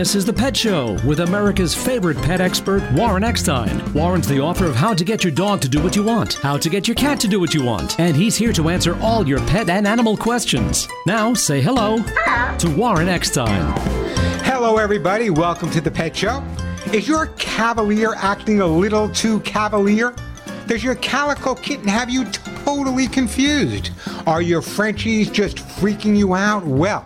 This is The Pet Show with America's favorite pet expert, Warren Eckstein. Warren's the author of How to Get Your Dog to Do What You Want, How to Get Your Cat to Do What You Want, and he's here to answer all your pet and animal questions. Now, say hello, to Warren Eckstein. Hello, everybody. Welcome to The Pet Show. Is your cavalier acting a little too cavalier? Does your calico kitten have you totally confused? Are your Frenchies just freaking you out? Well,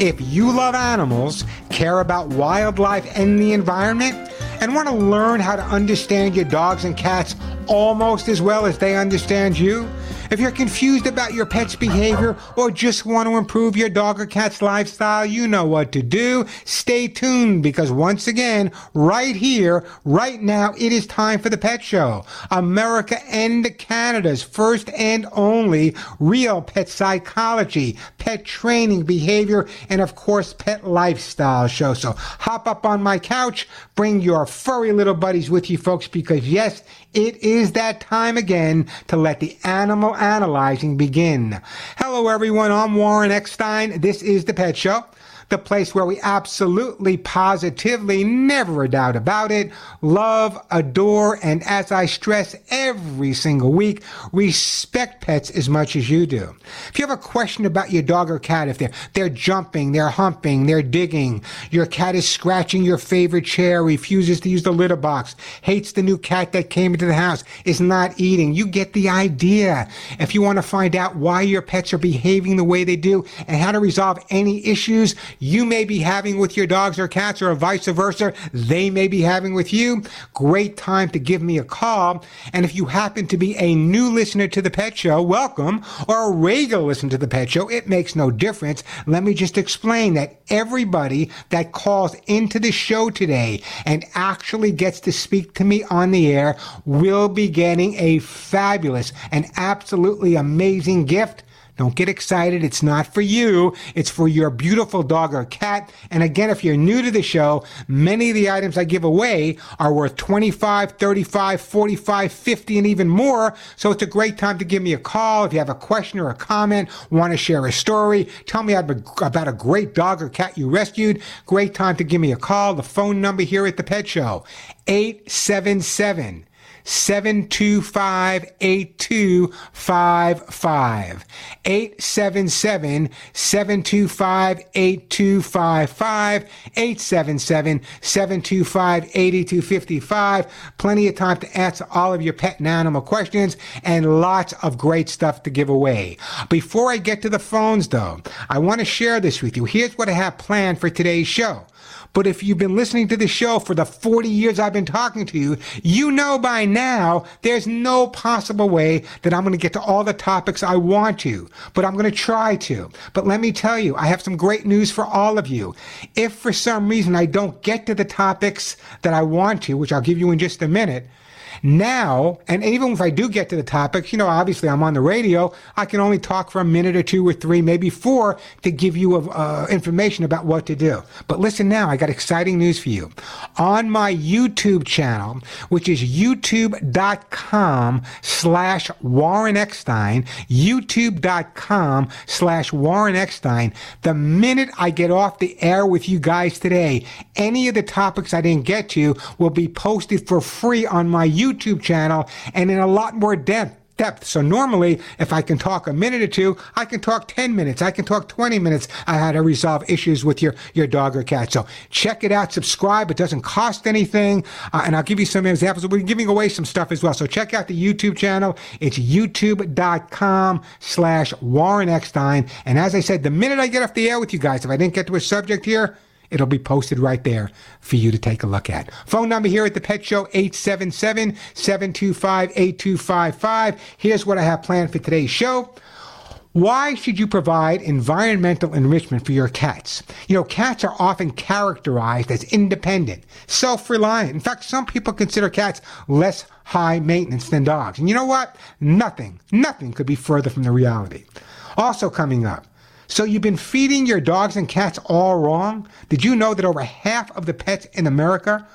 if you love animals, care about wildlife and the environment, and want to learn how to understand your dogs and cats almost as well as they understand you, if you're confused about your pet's behavior or just want to improve your dog or cat's lifestyle, you know what to do. Stay tuned because once again, right here, right now, it is time for the Pet Show. America and Canada's first and only real pet psychology, pet training, behavior, and of course, pet lifestyle show. So hop up on my couch, bring your furry little buddies with you, folks, because yes, it is that time again to let the animal analyzing begin. Hello, everyone. I'm Warren Eckstein. This is The Pet Show the place where we absolutely, positively, never a doubt about it, love, adore, and as I stress every single week, respect pets as much as you do. If you have a question about your dog or cat, if they're, they're jumping, they're humping, they're digging, your cat is scratching your favorite chair, refuses to use the litter box, hates the new cat that came into the house, is not eating, you get the idea. If you want to find out why your pets are behaving the way they do and how to resolve any issues, you may be having with your dogs or cats or vice versa, they may be having with you, great time to give me a call. And if you happen to be a new listener to the Pet Show, welcome, or a regular listener to the Pet Show, it makes no difference. Let me just explain that everybody that calls into the show today and actually gets to speak to me on the air will be getting a fabulous and absolutely amazing gift don't get excited. It's not for you. It's for your beautiful dog or cat. And again, if you're new to the show, many of the items I give away are worth 25, 35, 45, 50, and even more. So it's a great time to give me a call. If you have a question or a comment, want to share a story, tell me about a great dog or cat you rescued, great time to give me a call. The phone number here at the Pet Show, 877- 725 8255. 877 725 8255. 877 725 8255. Plenty of time to answer all of your pet and animal questions and lots of great stuff to give away. Before I get to the phones, though, I want to share this with you. Here's what I have planned for today's show. But if you've been listening to the show for the 40 years I've been talking to you, you know by now there's no possible way that I'm going to get to all the topics I want to. But I'm going to try to. But let me tell you, I have some great news for all of you. If for some reason I don't get to the topics that I want to, which I'll give you in just a minute, now, and even if I do get to the topics, you know, obviously I'm on the radio, I can only talk for a minute or two or three, maybe four to give you uh, information about what to do. But listen now, I got exciting news for you. On my YouTube channel, which is youtube.com slash Warren Eckstein, youtube.com slash Warren Eckstein, the minute I get off the air with you guys today, any of the topics I didn't get to will be posted for free on my YouTube YouTube channel and in a lot more depth depth. So normally, if I can talk a minute or two, I can talk 10 minutes. I can talk 20 minutes on how to resolve issues with your, your dog or cat. So check it out. Subscribe. It doesn't cost anything. Uh, and I'll give you some examples. We're giving away some stuff as well. So check out the YouTube channel. It's youtube.com slash Warren Eckstein. And as I said, the minute I get off the air with you guys, if I didn't get to a subject here, It'll be posted right there for you to take a look at. Phone number here at the Pet Show, 877-725-8255. Here's what I have planned for today's show. Why should you provide environmental enrichment for your cats? You know, cats are often characterized as independent, self-reliant. In fact, some people consider cats less high maintenance than dogs. And you know what? Nothing, nothing could be further from the reality. Also coming up, so you've been feeding your dogs and cats all wrong? Did you know that over half of the pets in America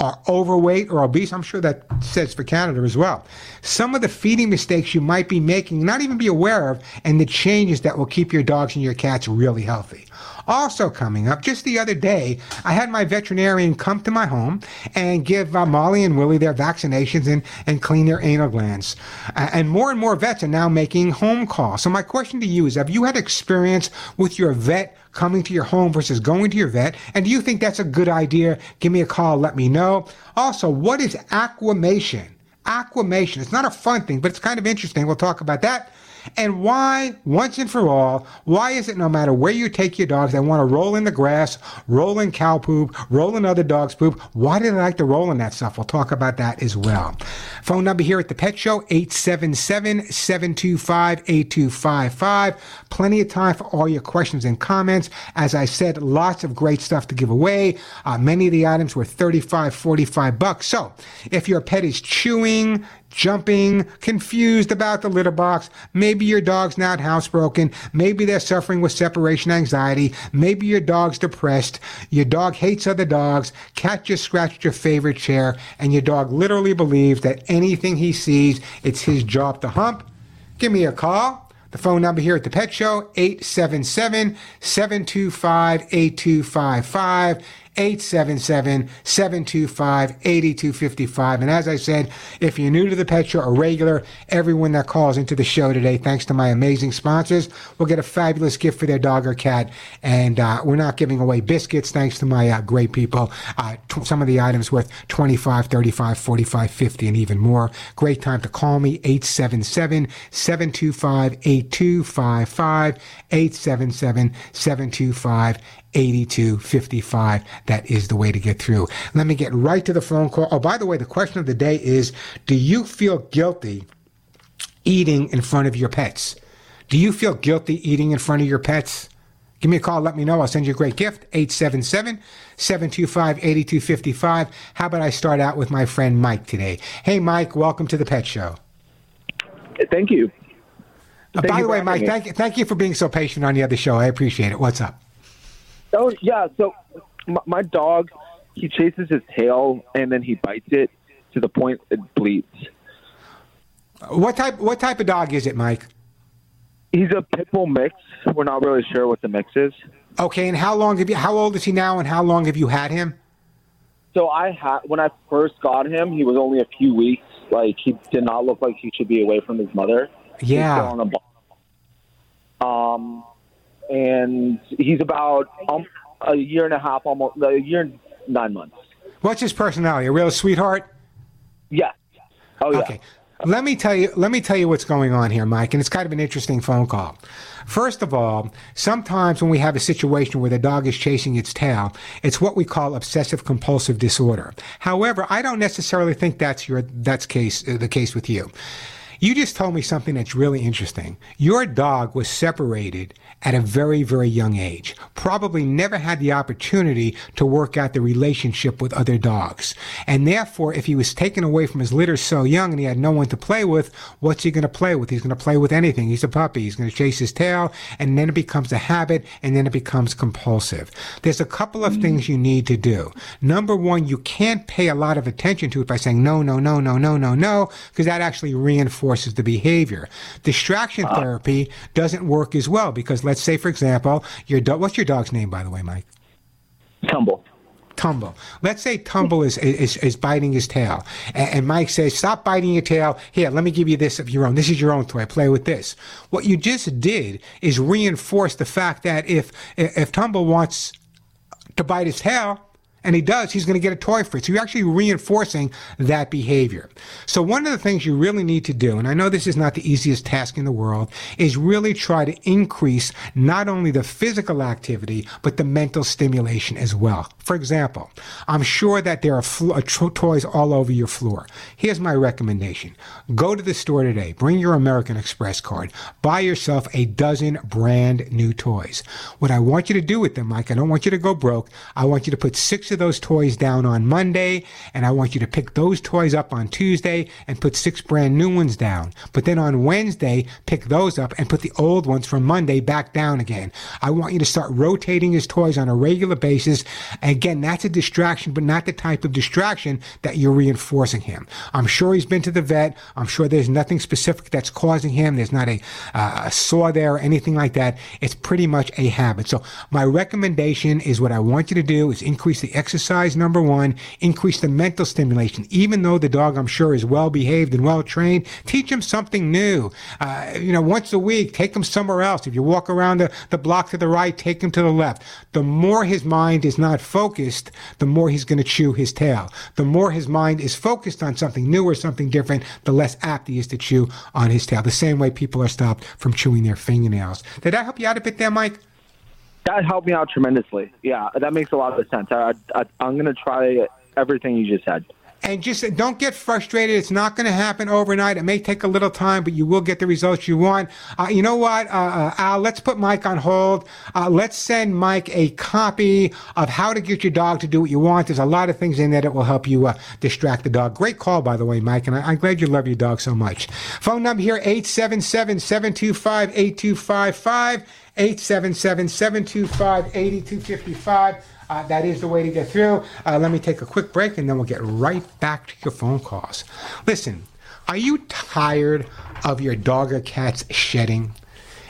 are overweight or obese? I'm sure that says for Canada as well. Some of the feeding mistakes you might be making, not even be aware of, and the changes that will keep your dogs and your cats really healthy. Also, coming up, just the other day, I had my veterinarian come to my home and give uh, Molly and Willie their vaccinations and, and clean their anal glands. Uh, and more and more vets are now making home calls. So, my question to you is Have you had experience with your vet? coming to your home versus going to your vet? And do you think that's a good idea? Give me a call, let me know. Also, what is aquamation? Aquamation. It's not a fun thing, but it's kind of interesting. We'll talk about that and why, once and for all, why is it no matter where you take your dogs, they want to roll in the grass, roll in cow poop, roll in other dogs' poop? Why do they like to roll in that stuff? We'll talk about that as well. Phone number here at the Pet Show, 877-725-8255. Plenty of time for all your questions and comments. As I said, lots of great stuff to give away. Uh, many of the items were 35, 45 bucks. So if your pet is chewing, jumping, confused about the litter box. Maybe your dog's not housebroken. Maybe they're suffering with separation anxiety. Maybe your dog's depressed. Your dog hates other dogs. Cat just scratched your favorite chair, and your dog literally believes that anything he sees, it's his job to hump. Give me a call. The phone number here at the Pet Show, 877 725 8255. 877 725 8255. And as I said, if you're new to the Pet Show or regular, everyone that calls into the show today, thanks to my amazing sponsors, will get a fabulous gift for their dog or cat. And uh, we're not giving away biscuits, thanks to my uh, great people. Uh, t- some of the items worth 25 35 45 50 and even more. Great time to call me, 877 725 8255. 877 725 8255. That is the way to get through. Let me get right to the phone call. Oh, by the way, the question of the day is Do you feel guilty eating in front of your pets? Do you feel guilty eating in front of your pets? Give me a call. Let me know. I'll send you a great gift. 877 725 8255. How about I start out with my friend Mike today? Hey, Mike, welcome to the Pet Show. Thank you. Uh, by the way, Mike, thank you, thank you for being so patient on the other show. I appreciate it. What's up? Oh yeah, so my, my dog, he chases his tail and then he bites it to the point it bleeds. What type? What type of dog is it, Mike? He's a pit bull mix. We're not really sure what the mix is. Okay, and how long have you? How old is he now, and how long have you had him? So I had when I first got him, he was only a few weeks. Like he did not look like he should be away from his mother. Yeah. Um, and he's about um, a year and a half, almost a year and nine months. What's his personality? A real sweetheart? Yeah. Oh yeah. Okay. Let me tell you. Let me tell you what's going on here, Mike. And it's kind of an interesting phone call. First of all, sometimes when we have a situation where the dog is chasing its tail, it's what we call obsessive compulsive disorder. However, I don't necessarily think that's your that's case uh, the case with you. You just told me something that's really interesting. Your dog was separated at a very, very young age. Probably never had the opportunity to work out the relationship with other dogs. And therefore, if he was taken away from his litter so young and he had no one to play with, what's he going to play with? He's going to play with anything. He's a puppy. He's going to chase his tail and then it becomes a habit and then it becomes compulsive. There's a couple of things you need to do. Number one, you can't pay a lot of attention to it by saying no, no, no, no, no, no, no, because that actually reinforces the behavior. Distraction uh, therapy doesn't work as well because let's say, for example, your do- what's your dog's name, by the way, Mike? Tumble. Tumble. Let's say Tumble is, is, is biting his tail. And, and, Mike says, Stop biting your tail. Here, let me give you this of your own. This is your own toy. Play with this. What you just did is reinforce the fact that if, if Tumble wants to bite his tail, and he does, he's going to get a toy for it. So you're actually reinforcing that behavior. So one of the things you really need to do, and I know this is not the easiest task in the world, is really try to increase not only the physical activity, but the mental stimulation as well. For example, I'm sure that there are uh, toys all over your floor. Here's my recommendation. Go to the store today, bring your American Express card, buy yourself a dozen brand new toys. What I want you to do with them, Mike, I don't want you to go broke. I want you to put six of of those toys down on Monday, and I want you to pick those toys up on Tuesday and put six brand new ones down. But then on Wednesday, pick those up and put the old ones from Monday back down again. I want you to start rotating his toys on a regular basis. Again, that's a distraction, but not the type of distraction that you're reinforcing him. I'm sure he's been to the vet. I'm sure there's nothing specific that's causing him. There's not a, uh, a sore there or anything like that. It's pretty much a habit. So my recommendation is what I want you to do is increase the exercise, number one, increase the mental stimulation. Even though the dog, I'm sure, is well behaved and well trained, teach him something new. Uh, you know, once a week, take him somewhere else. If you walk around the, the block to the right, take him to the left. The more his mind is not focused, the more he's going to chew his tail. The more his mind is focused on something new or something different, the less apt he is to chew on his tail. The same way people are stopped from chewing their fingernails. Did that help you out a bit there, Mike? That helped me out tremendously. Yeah, that makes a lot of sense. I, I, I'm going to try everything you just said. And just don't get frustrated. It's not going to happen overnight. It may take a little time, but you will get the results you want. Uh, you know what, uh, uh, Al? Let's put Mike on hold. Uh, let's send Mike a copy of how to get your dog to do what you want. There's a lot of things in there that will help you uh, distract the dog. Great call, by the way, Mike. And I, am glad you love your dog so much. Phone number here 877 725 8255. 877 725 8255. Uh, that is the way to get through. Uh, let me take a quick break and then we'll get right back to your phone calls. Listen, are you tired of your dog or cat's shedding?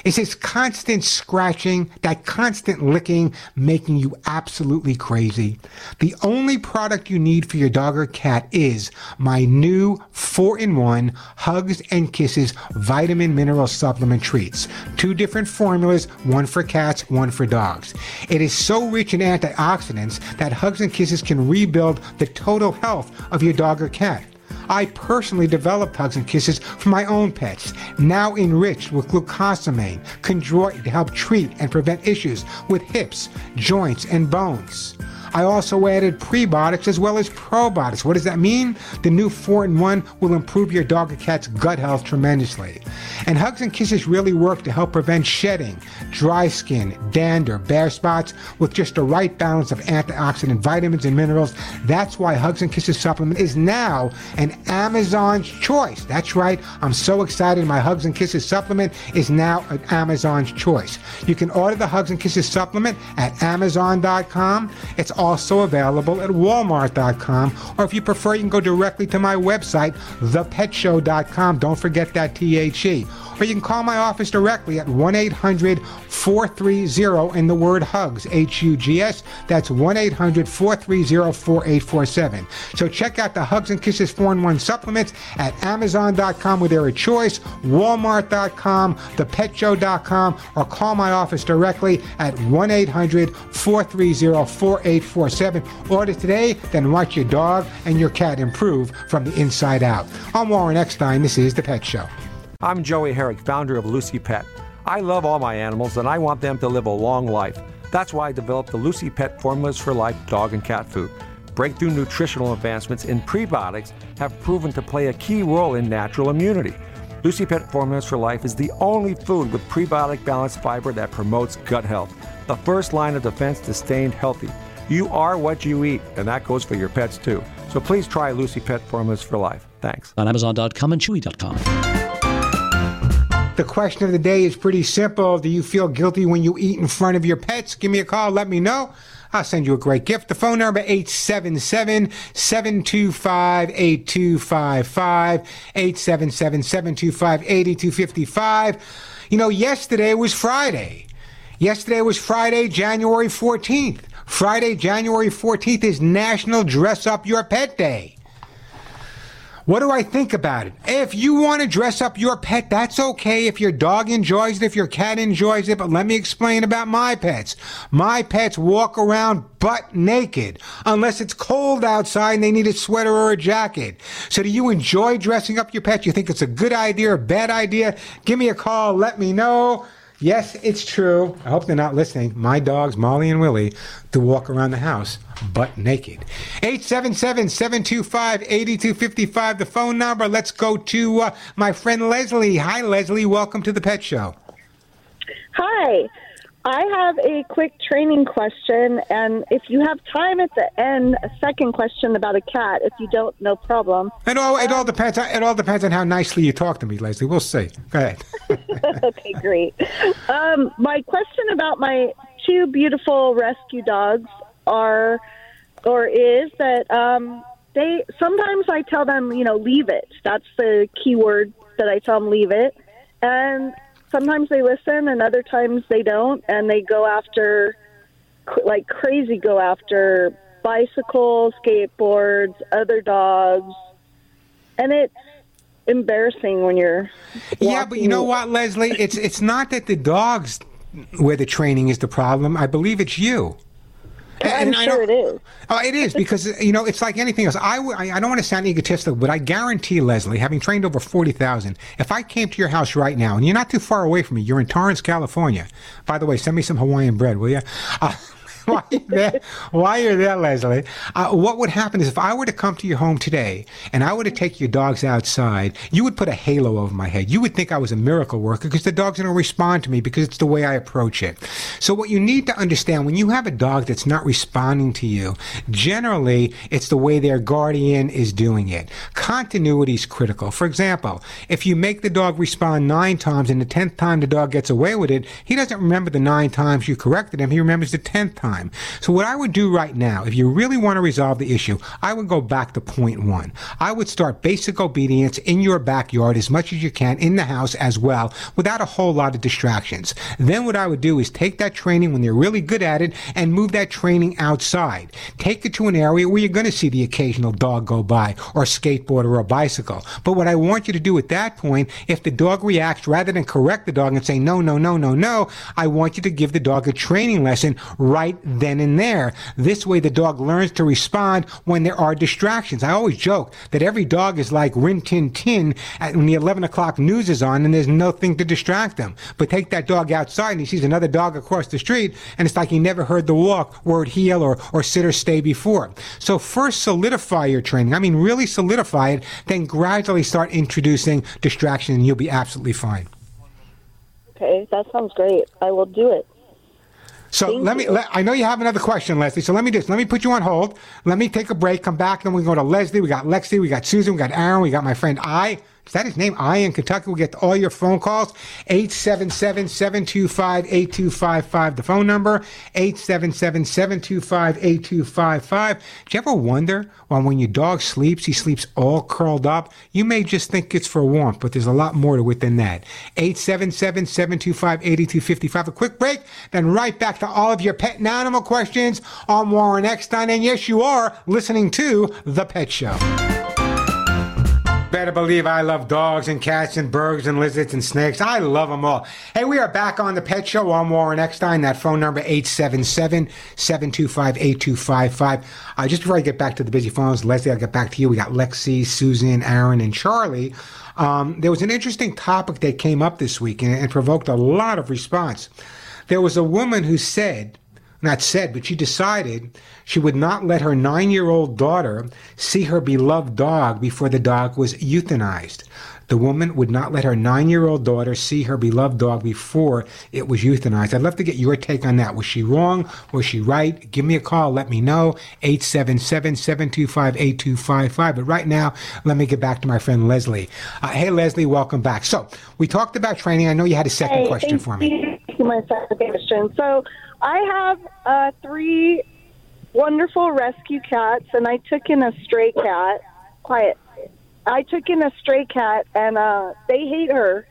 Is this constant scratching, that constant licking making you absolutely crazy? The only product you need for your dog or cat is my new 4-in-1 Hugs and Kisses vitamin mineral supplement treats. Two different formulas, one for cats, one for dogs. It is so rich in antioxidants that Hugs and Kisses can rebuild the total health of your dog or cat. I personally developed Hugs and Kisses for my own pets, now enriched with glucosamine, chondroitin to help treat and prevent issues with hips, joints, and bones. I also added prebiotics as well as probiotics. What does that mean? The new 4 in 1 will improve your dog or cat's gut health tremendously. And Hugs and Kisses really work to help prevent shedding, dry skin, dander, bare spots with just the right balance of antioxidant vitamins and minerals. That's why Hugs and Kisses supplement is now an Amazon's choice. That's right. I'm so excited. My Hugs and Kisses supplement is now an Amazon's choice. You can order the Hugs and Kisses supplement at Amazon.com. It's also available at Walmart.com, or if you prefer, you can go directly to my website, thepetshow.com. Don't forget that THE or you can call my office directly at 1 800 430 in the word HUGS, H U G S. That's 1 800 430 4847. So check out the Hugs and Kisses 4 in 1 supplements at Amazon.com where they're a choice, Walmart.com, ThePetShow.com, or call my office directly at 1 800 430 4847. Order today, then watch your dog and your cat improve from the inside out. I'm Warren Eckstein. This is The Pet Show. I'm Joey Herrick, founder of Lucy Pet. I love all my animals and I want them to live a long life. That's why I developed the Lucy Pet Formulas for Life dog and cat food. Breakthrough nutritional advancements in prebiotics have proven to play a key role in natural immunity. Lucy Pet Formulas for Life is the only food with prebiotic balanced fiber that promotes gut health, the first line of defense to staying healthy. You are what you eat, and that goes for your pets too. So please try Lucy Pet Formulas for Life. Thanks. On Amazon.com and Chewy.com. The question of the day is pretty simple. Do you feel guilty when you eat in front of your pets? Give me a call. Let me know. I'll send you a great gift. The phone number 877-725-8255. 877-725-8255. You know, yesterday was Friday. Yesterday was Friday, January 14th. Friday, January 14th is National Dress Up Your Pet Day. What do I think about it? If you want to dress up your pet, that's okay. If your dog enjoys it, if your cat enjoys it, but let me explain about my pets. My pets walk around butt naked unless it's cold outside and they need a sweater or a jacket. So do you enjoy dressing up your pet? You think it's a good idea or bad idea? Give me a call. Let me know. Yes, it's true. I hope they're not listening. My dogs, Molly and Willie, to walk around the house butt naked. 877-725-8255, the phone number. Let's go to uh, my friend Leslie. Hi, Leslie. Welcome to the Pet Show. Hi. I have a quick training question, and if you have time at the end, a second question about a cat. If you don't, no problem. It all it all depends. On, it all depends on how nicely you talk to me, Leslie. We'll see. Go ahead. okay, great. Um, my question about my two beautiful rescue dogs are, or is that um, they sometimes I tell them, you know, leave it. That's the key word that I tell them, leave it, and sometimes they listen and other times they don't and they go after like crazy go after bicycles skateboards other dogs. And it's embarrassing when you're yeah but you know what leslie? It's it's not that the dogs where the training is the problem. I believe it's you I'm and sure it is. Oh, it is because you know it's like anything else. I, I don't want to sound egotistical, but I guarantee Leslie, having trained over forty thousand, if I came to your house right now, and you're not too far away from me, you're in Torrance, California. By the way, send me some Hawaiian bread, will you? Uh, while you're there, while you're there Leslie, uh, what would happen is if I were to come to your home today and I were to take your dogs outside, you would put a halo over my head. You would think I was a miracle worker because the dogs don't respond to me because it's the way I approach it. So what you need to understand when you have a dog that's not responding to you, generally it's the way their guardian is doing it. Continuity is critical. For example, if you make the dog respond nine times and the tenth time the dog gets away with it, he doesn't remember the nine times you corrected him. He remembers the tenth time time. So what I would do right now, if you really want to resolve the issue, I would go back to point one. I would start basic obedience in your backyard as much as you can in the house as well without a whole lot of distractions. Then what I would do is take that training when they're really good at it and move that training outside. Take it to an area where you're going to see the occasional dog go by or skateboard or a bicycle. But what I want you to do at that point, if the dog reacts rather than correct the dog and say no, no, no, no, no, I want you to give the dog a training lesson right then and there. This way the dog learns to respond when there are distractions. I always joke that every dog is like Rin Tin Tin when the 11 o'clock news is on and there's nothing to distract them. But take that dog outside and he sees another dog across the street and it's like he never heard the walk, word heel, or, or sit or stay before. So first solidify your training. I mean, really solidify it, then gradually start introducing distraction and you'll be absolutely fine. Okay, that sounds great. I will do it. So Thank let me. Let, I know you have another question, Leslie. So let me just let me put you on hold. Let me take a break. Come back. Then we go to Leslie. We got Lexi. We got Susan. We got Aaron. We got my friend I. Is that his name? I in Kentucky. We'll get all your phone calls. 877-725-8255. The phone number, 877-725-8255. Do you ever wonder why when your dog sleeps, he sleeps all curled up? You may just think it's for warmth, but there's a lot more to it than that. 877-725-8255. A quick break, then right back to all of your pet and animal questions on Warren Eckstein. And yes, you are listening to The Pet Show better believe I love dogs and cats and birds and lizards and snakes. I love them all. Hey, we are back on the Pet Show. I'm Warren Eckstein. That phone number 877-725-8255. Uh, just before I get back to the busy phones, Leslie, I'll get back to you. We got Lexi, Susan, Aaron, and Charlie. Um, there was an interesting topic that came up this week and, and provoked a lot of response. There was a woman who said not said, but she decided she would not let her nine year old daughter see her beloved dog before the dog was euthanized. The woman would not let her nine year old daughter see her beloved dog before it was euthanized. I'd love to get your take on that. Was she wrong? Was she right? Give me a call. Let me know. 877 725 8255. But right now, let me get back to my friend Leslie. Uh, hey, Leslie, welcome back. So, we talked about training. I know you had a second hey, question for me. My second question. So, I have uh, three wonderful rescue cats, and I took in a stray cat. Quiet. I took in a stray cat, and uh, they hate her,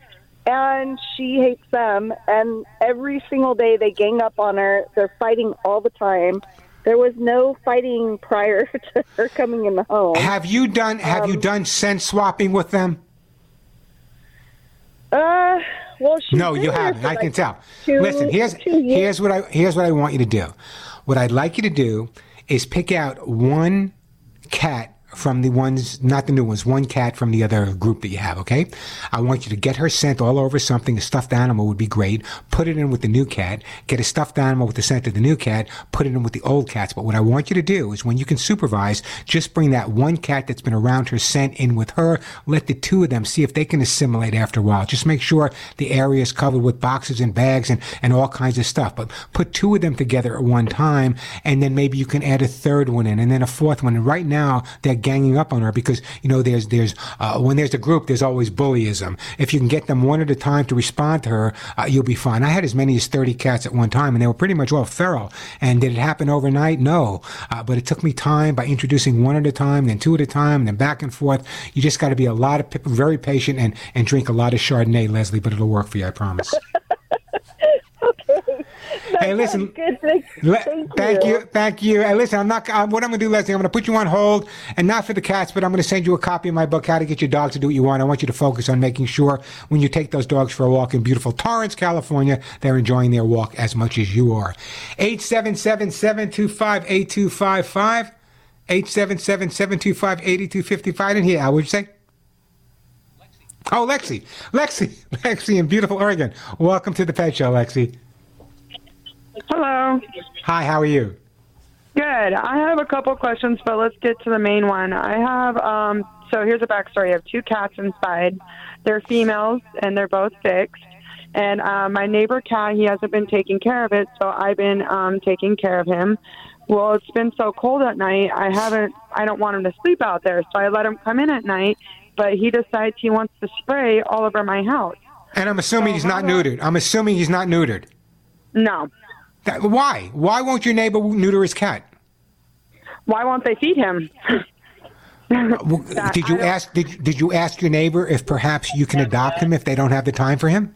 and she hates them. And every single day they gang up on her. They're fighting all the time. There was no fighting prior to her coming in the home. Have you done Have um, you done scent swapping with them? Uh, well, no, you haven't. I can tell. Two, Listen, here's here's what I here's what I want you to do. What I'd like you to do is pick out one cat from the ones, not the new ones, one cat from the other group that you have, okay? I want you to get her scent all over something. A stuffed animal would be great. Put it in with the new cat. Get a stuffed animal with the scent of the new cat. Put it in with the old cats. But what I want you to do is when you can supervise, just bring that one cat that's been around her scent in with her. Let the two of them see if they can assimilate after a while. Just make sure the area is covered with boxes and bags and, and all kinds of stuff. But put two of them together at one time, and then maybe you can add a third one in, and then a fourth one. And right now they're ganging up on her because you know there's there's uh, when there's a group, there's always bullyism. If you can get them one at a time to respond to her, uh, you'll be fine. I had as many as 30 cats at one time, and they were pretty much all feral. And did it happen overnight? No, uh, but it took me time by introducing one at a time, then two at a time, and then back and forth. You just got to be a lot of very patient and and drink a lot of Chardonnay, Leslie. But it'll work for you, I promise. okay. Hey, listen. Good. Thank, Le- thank, thank you, thank you. Hey, listen, I'm not. Um, what I'm going to do, Leslie, I'm going to put you on hold, and not for the cats, but I'm going to send you a copy of my book, How to Get Your Dog to Do What You Want. I want you to focus on making sure when you take those dogs for a walk in beautiful Torrance, California, they're enjoying their walk as much as you are. 877-725-8255. 877-725-8255. I didn't hear. Al, what'd you say? Oh, Lexi. Lexi. Lexi in beautiful Oregon. Welcome to the Pet Show, Lexi. Hello. Hi, how are you? Good. I have a couple questions, but let's get to the main one. I have, um, so here's a backstory. I have two cats inside. They're females, and they're both fixed. And uh, my neighbor cat, he hasn't been taking care of it, so I've been um, taking care of him. Well, it's been so cold at night. I haven't. I don't want him to sleep out there, so I let him come in at night. But he decides he wants to spray all over my house. And I'm assuming he's not neutered. I'm assuming he's not neutered. No. That, why? Why won't your neighbor neuter his cat? Why won't they feed him? That- did you ask? Did, did you ask your neighbor if perhaps you can adopt him if they don't have the time for him?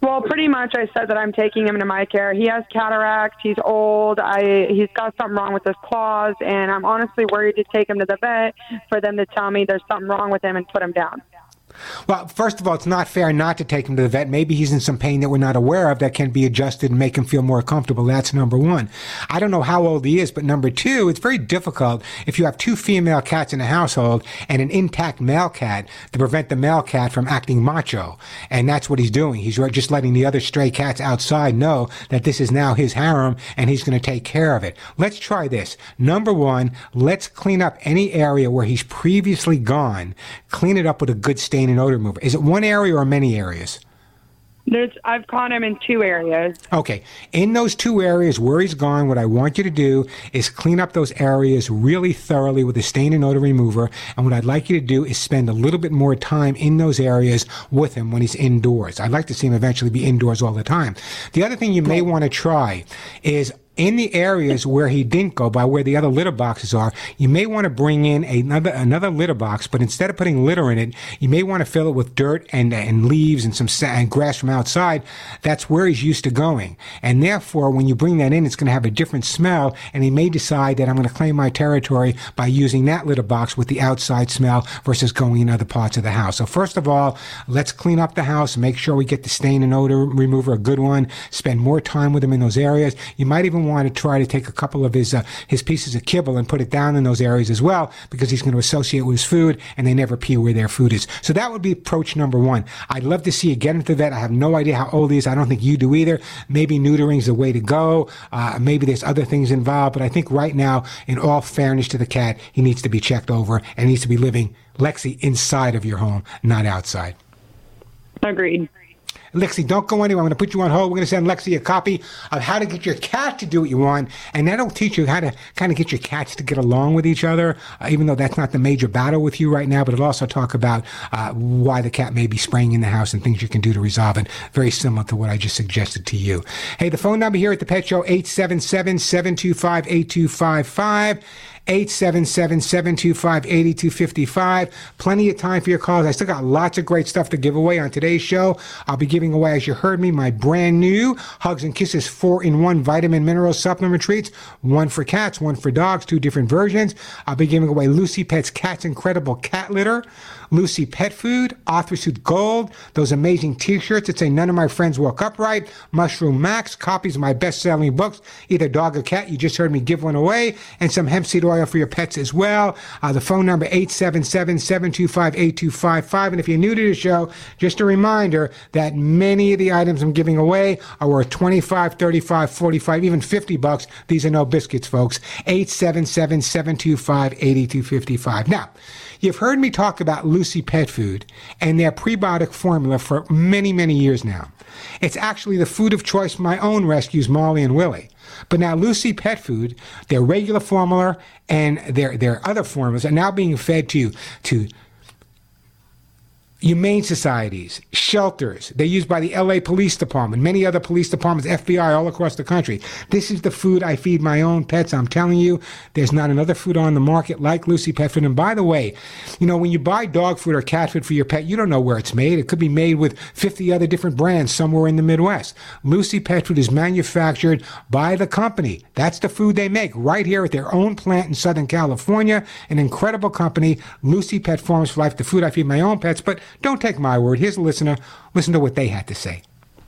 Well, pretty much, I said that I'm taking him into my care. He has cataracts. He's old. I he's got something wrong with his claws, and I'm honestly worried to take him to the vet for them to tell me there's something wrong with him and put him down. Well, first of all, it's not fair not to take him to the vet. Maybe he's in some pain that we're not aware of that can be adjusted and make him feel more comfortable. That's number one. I don't know how old he is, but number two, it's very difficult if you have two female cats in a household and an intact male cat to prevent the male cat from acting macho. And that's what he's doing. He's just letting the other stray cats outside know that this is now his harem and he's going to take care of it. Let's try this. Number one, let's clean up any area where he's previously gone. Clean it up with a good stain and odor remover. Is it one area or many areas? There's I've caught him in two areas. Okay. In those two areas where he's gone, what I want you to do is clean up those areas really thoroughly with a stain and odor remover. And what I'd like you to do is spend a little bit more time in those areas with him when he's indoors. I'd like to see him eventually be indoors all the time. The other thing you may want to try is in the areas where he didn't go by where the other litter boxes are, you may want to bring in another another litter box, but instead of putting litter in it, you may want to fill it with dirt and and leaves and some and grass from outside. That's where he's used to going, and therefore, when you bring that in, it's going to have a different smell, and he may decide that I'm going to claim my territory by using that litter box with the outside smell versus going in other parts of the house. So first of all, let's clean up the house, make sure we get the stain and odor remover, a good one. Spend more time with him in those areas. You might even want to try to take a couple of his uh, his pieces of kibble and put it down in those areas as well, because he's going to associate with his food, and they never pee where their food is. So that would be approach number one. I'd love to see you get into that. I have no idea how old he is. I don't think you do either. Maybe neutering is the way to go. Uh, maybe there's other things involved, but I think right now, in all fairness to the cat, he needs to be checked over and needs to be living Lexi inside of your home, not outside. Agreed. Lexi, don't go anywhere. I'm going to put you on hold. We're going to send Lexi a copy of how to get your cat to do what you want, and that'll teach you how to kind of get your cats to get along with each other. Uh, even though that's not the major battle with you right now, but it'll also talk about uh, why the cat may be spraying in the house and things you can do to resolve it. Very similar to what I just suggested to you. Hey, the phone number here at the Pet Show 877-725-8255. 877-725-8255. Plenty of time for your calls. I still got lots of great stuff to give away on today's show. I'll be giving away, as you heard me, my brand new Hugs and Kisses 4-in-1 vitamin mineral supplement treats. One for cats, one for dogs, two different versions. I'll be giving away Lucy Pet's Cat's Incredible Cat Litter. Lucy Pet Food, Arthur Gold, those amazing t-shirts that say none of my friends walk upright, Mushroom Max, copies of my best-selling books, either dog or cat, you just heard me give one away, and some hemp seed oil for your pets as well. Uh, the phone number 877-725-8255. And if you're new to the show, just a reminder that many of the items I'm giving away are worth 25, 35, 45, even 50 bucks. These are no biscuits, folks. 877 725 8255. Now, you've heard me talk about Lucy Pet Food and their prebiotic formula for many, many years now. It's actually the food of choice my own rescues, Molly and Willie. But now Lucy Pet Food, their regular formula and their, their other formulas are now being fed to, to humane societies, shelters. They're used by the LA Police Department, many other police departments, FBI all across the country. This is the food I feed my own pets. I'm telling you, there's not another food on the market like Lucy Pet Food. And by the way, you know, when you buy dog food or cat food for your pet, you don't know where it's made. It could be made with 50 other different brands somewhere in the Midwest. Lucy Pet Food is manufactured by the company. That's the food they make right here at their own plant in Southern California. An incredible company, Lucy Pet Formulas for Life, the food I feed my own pets. But don't take my word. Here's a listener. Listen to what they had to say.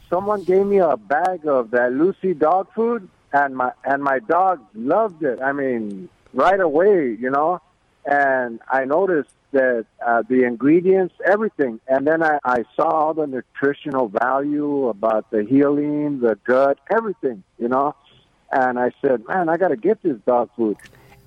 Someone gave me a bag of that Lucy dog food, and my and my dog loved it. I mean, right away, you know. And I noticed that uh, the ingredients, everything, and then I, I saw all the nutritional value about the healing, the gut, everything, you know. And I said, man, I got to get this dog food.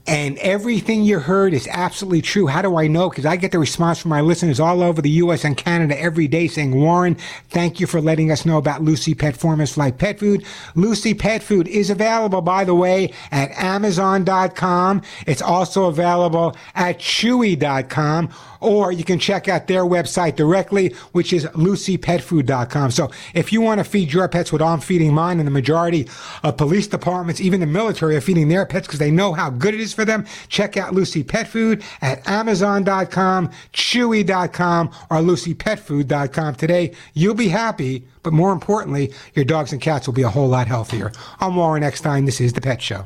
And everything you heard is absolutely true. How do I know? Because I get the response from my listeners all over the U.S. and Canada every day saying, Warren, thank you for letting us know about Lucy Pet Formulas for Life Pet Food. Lucy Pet Food is available, by the way, at Amazon.com. It's also available at Chewy.com or you can check out their website directly, which is lucypetfood.com. So if you want to feed your pets what I'm feeding mine, and the majority of police departments, even the military, are feeding their pets because they know how good it is for them, check out Lucy Pet Food at Amazon.com, Chewy.com, or LucyPetFood.com today. You'll be happy, but more importantly, your dogs and cats will be a whole lot healthier. I'm Warren Eckstein. This is The Pet Show.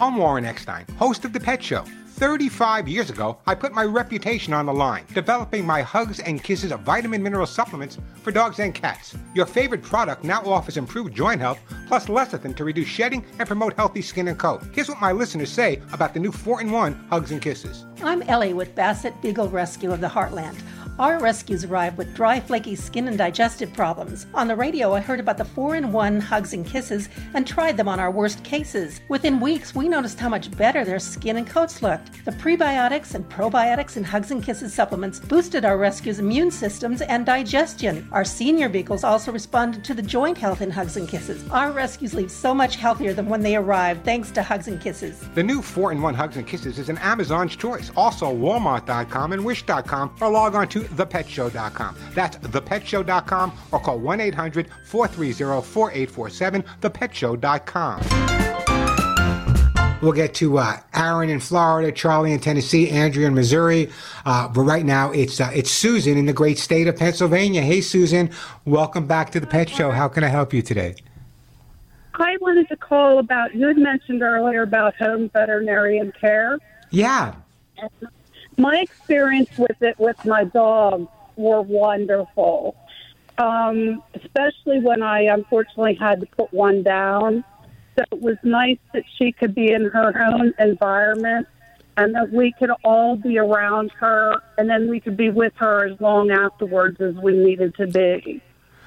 I'm Warren Eckstein, host of The Pet Show. 35 years ago, I put my reputation on the line, developing my Hugs and Kisses of vitamin mineral supplements for dogs and cats. Your favorite product now offers improved joint health plus lecithin to reduce shedding and promote healthy skin and coat. Here's what my listeners say about the new 4 in 1 Hugs and Kisses. I'm Ellie with Basset Beagle Rescue of the Heartland. Our rescues arrived with dry, flaky skin and digestive problems. On the radio, I heard about the 4 in 1 hugs and kisses and tried them on our worst cases. Within weeks, we noticed how much better their skin and coats looked. The prebiotics and probiotics in hugs and kisses supplements boosted our rescues' immune systems and digestion. Our senior beagles also responded to the joint health in hugs and kisses. Our rescues leave so much healthier than when they arrived thanks to hugs and kisses. The new 4 in 1 Hugs and Kisses is an Amazon's choice. Also, Walmart.com and Wish.com or log on to thepetshow.com. That's thepetshow.com or call 1 800 430 4847, thepetshow.com. We'll get to uh, Aaron in Florida, Charlie in Tennessee, Andrea in Missouri. Uh, but right now, it's uh, it's Susan in the great state of Pennsylvania. Hey, Susan, welcome back to the Pet Show. How can I help you today? I wanted to call about you had mentioned earlier about home veterinarian care. Yeah. My experience with it with my dog were wonderful, um, especially when I unfortunately had to put one down. So it was nice that she could be in her own environment and that we could all be around her and then we could be with her as long afterwards as we needed to be.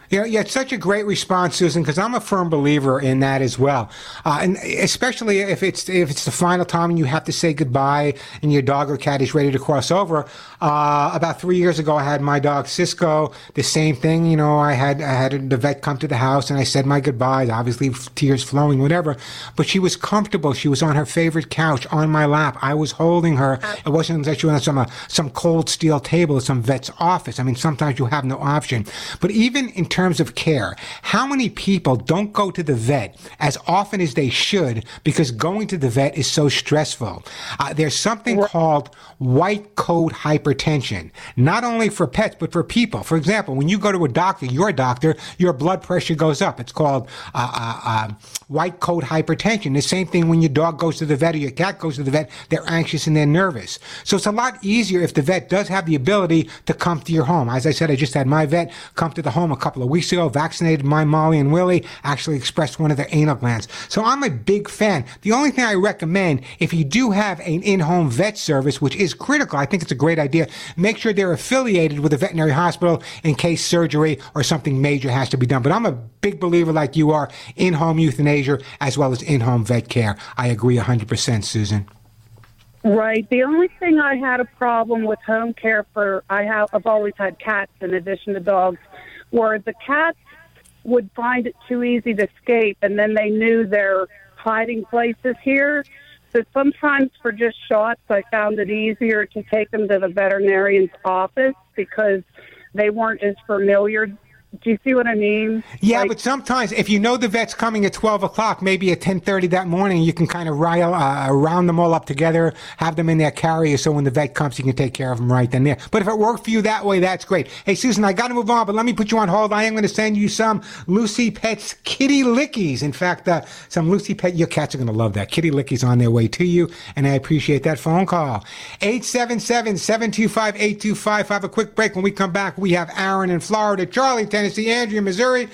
Yeah, yeah, it's such a great response, Susan, because I'm a firm believer in that as well, uh, and especially if it's if it's the final time and you have to say goodbye and your dog or cat is ready to cross over. Uh, about three years ago, I had my dog Cisco. The same thing, you know. I had I had the vet come to the house and I said my goodbyes. Obviously, tears flowing, whatever. But she was comfortable. She was on her favorite couch on my lap. I was holding her. It wasn't like she was on some uh, some cold steel table at some vet's office. I mean, sometimes you have no option. But even in terms of care. How many people don't go to the vet as often as they should because going to the vet is so stressful? Uh, there's something called white coat hypertension, not only for pets, but for people. For example, when you go to a doctor, your doctor, your blood pressure goes up. It's called uh, uh, uh, white coat hypertension. The same thing when your dog goes to the vet or your cat goes to the vet, they're anxious and they're nervous. So it's a lot easier if the vet does have the ability to come to your home. As I said, I just had my vet come to the home a couple of weeks ago, vaccinated my Molly and Willie, actually expressed one of their anal glands. So I'm a big fan. The only thing I recommend, if you do have an in-home vet service, which is critical, I think it's a great idea, make sure they're affiliated with a veterinary hospital in case surgery or something major has to be done. But I'm a big believer like you are in-home euthanasia as well as in-home vet care. I agree 100%, Susan. Right. The only thing I had a problem with home care for I have I've always had cats in addition to dogs, where the cats would find it too easy to escape, and then they knew their hiding places here. So sometimes for just shots, I found it easier to take them to the veterinarian's office because they weren't as familiar do you see what I mean? Yeah, like, but sometimes if you know the vet's coming at twelve o'clock, maybe at ten thirty that morning, you can kind of rile, uh, round them all up together, have them in their carrier, so when the vet comes, you can take care of them right then there. But if it worked for you that way, that's great. Hey, Susan, I got to move on, but let me put you on hold. I am going to send you some Lucy Pet's Kitty Lickies. In fact, uh, some Lucy Pet. Your cats are going to love that. Kitty Lickies on their way to you, and I appreciate that phone call. 877-725-8255. A quick break. When we come back, we have Aaron in Florida, Charlie, Tennessee, Andrea, Missouri,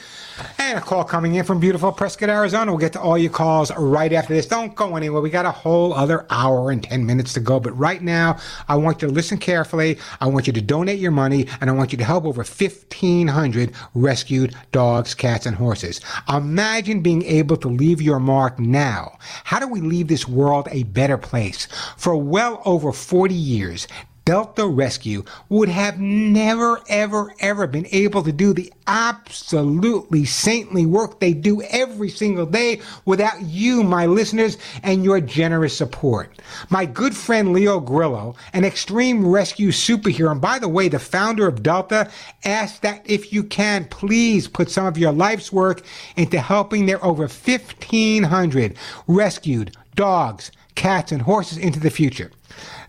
and a call coming in from beautiful Prescott, Arizona. We'll get to all your calls right after this. Don't go anywhere. We got a whole other hour and 10 minutes to go. But right now, I want you to listen carefully. I want you to donate your money, and I want you to help over 1,500 rescued dogs, cats, and horses. Imagine being able to leave your mark now. How do we leave this world a better place? For well over 40 years, Delta Rescue would have never, ever, ever been able to do the absolutely saintly work they do every single day without you, my listeners, and your generous support. My good friend Leo Grillo, an extreme rescue superhero, and by the way, the founder of Delta, asked that if you can, please put some of your life's work into helping their over 1,500 rescued dogs, cats, and horses into the future.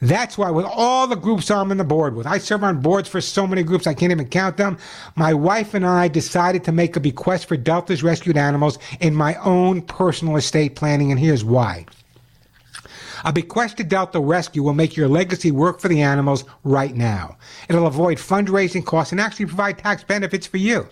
That's why, with all the groups I'm on the board with, I serve on boards for so many groups I can't even count them. My wife and I decided to make a bequest for Delta's rescued animals in my own personal estate planning, and here's why. A bequest to Delta Rescue will make your legacy work for the animals right now. It'll avoid fundraising costs and actually provide tax benefits for you.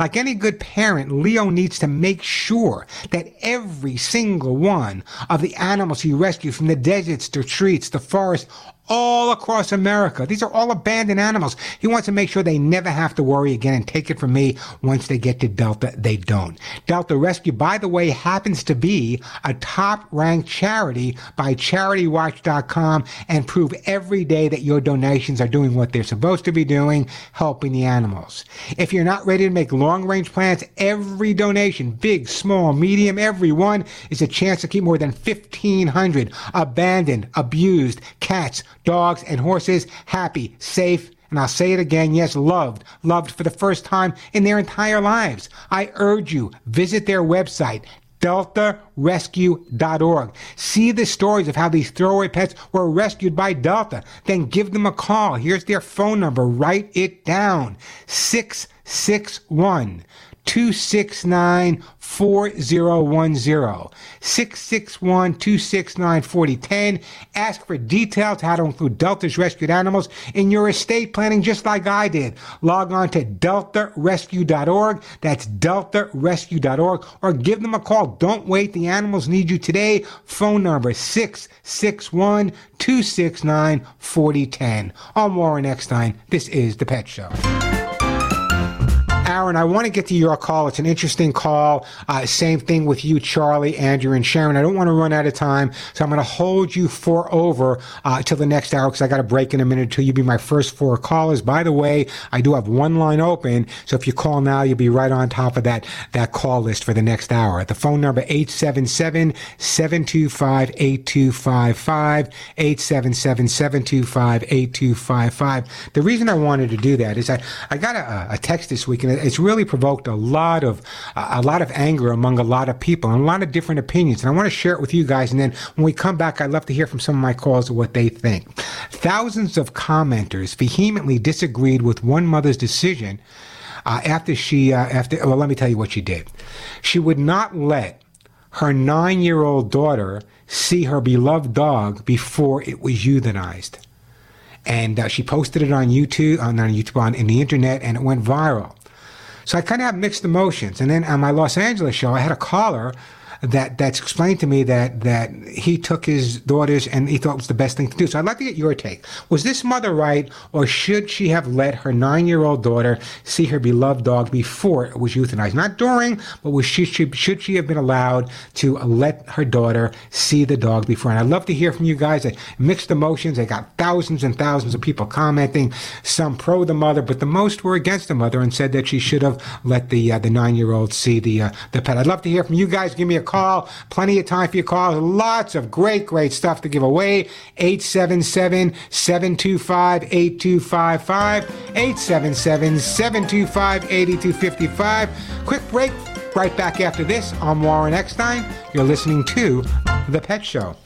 Like any good parent, Leo needs to make sure that every single one of the animals he rescues from the deserts, the streets, the forests, all across America. These are all abandoned animals. He wants to make sure they never have to worry again and take it from me. Once they get to Delta, they don't. Delta Rescue, by the way, happens to be a top ranked charity by CharityWatch.com and prove every day that your donations are doing what they're supposed to be doing, helping the animals. If you're not ready to make long range plans, every donation, big, small, medium, every one is a chance to keep more than 1,500 abandoned, abused cats, dogs, and horses happy, safe, and I'll say it again, yes, loved, loved for the first time in their entire lives. I urge you, visit their website, deltarescue.org. See the stories of how these throwaway pets were rescued by Delta. Then give them a call. Here's their phone number. Write it down. 661 269 4010. 661 269 4010. Ask for details how to include Delta's rescued animals in your estate planning, just like I did. Log on to deltarescue.org. That's deltarescue.org. Or give them a call. Don't wait. The animals need you today. Phone number 661 269 4010. I'm Warren Eckstein. This is The Pet Show. Aaron, I want to get to your call. It's an interesting call. Uh, same thing with you, Charlie, Andrew, and Sharon. I don't want to run out of time, so I'm going to hold you four over uh, till the next hour because I got a break in a minute until you be my first four callers. By the way, I do have one line open, so if you call now, you'll be right on top of that that call list for the next hour. The phone number 877-725-8255, 877-725-8255. The reason I wanted to do that is I, I got a, a text this week, and it's really provoked a lot of a lot of anger among a lot of people and a lot of different opinions. And I want to share it with you guys. And then when we come back, I'd love to hear from some of my callers what they think. Thousands of commenters vehemently disagreed with one mother's decision uh, after she uh, after. Well, let me tell you what she did. She would not let her nine-year-old daughter see her beloved dog before it was euthanized and uh, she posted it on YouTube, on, on YouTube, on in the internet, and it went viral. So I kind of have mixed emotions. And then on my Los Angeles show, I had a caller that that's explained to me that that he took his daughters and he thought it was the best thing to do. So I'd like to get your take. Was this mother right, or should she have let her nine-year-old daughter see her beloved dog before it was euthanized? Not during, but was she should, should she have been allowed to let her daughter see the dog before? And I'd love to hear from you guys. Mixed emotions. I got thousands and thousands of people commenting. Some pro the mother, but the most were against the mother and said that she should have let the uh, the nine-year-old see the uh, the pet. I'd love to hear from you guys. Give me a call. Plenty of time for your calls. Lots of great, great stuff to give away. 877 725 8255. 877 725 8255. Quick break. Right back after this. I'm Warren Eckstein. You're listening to The Pet Show.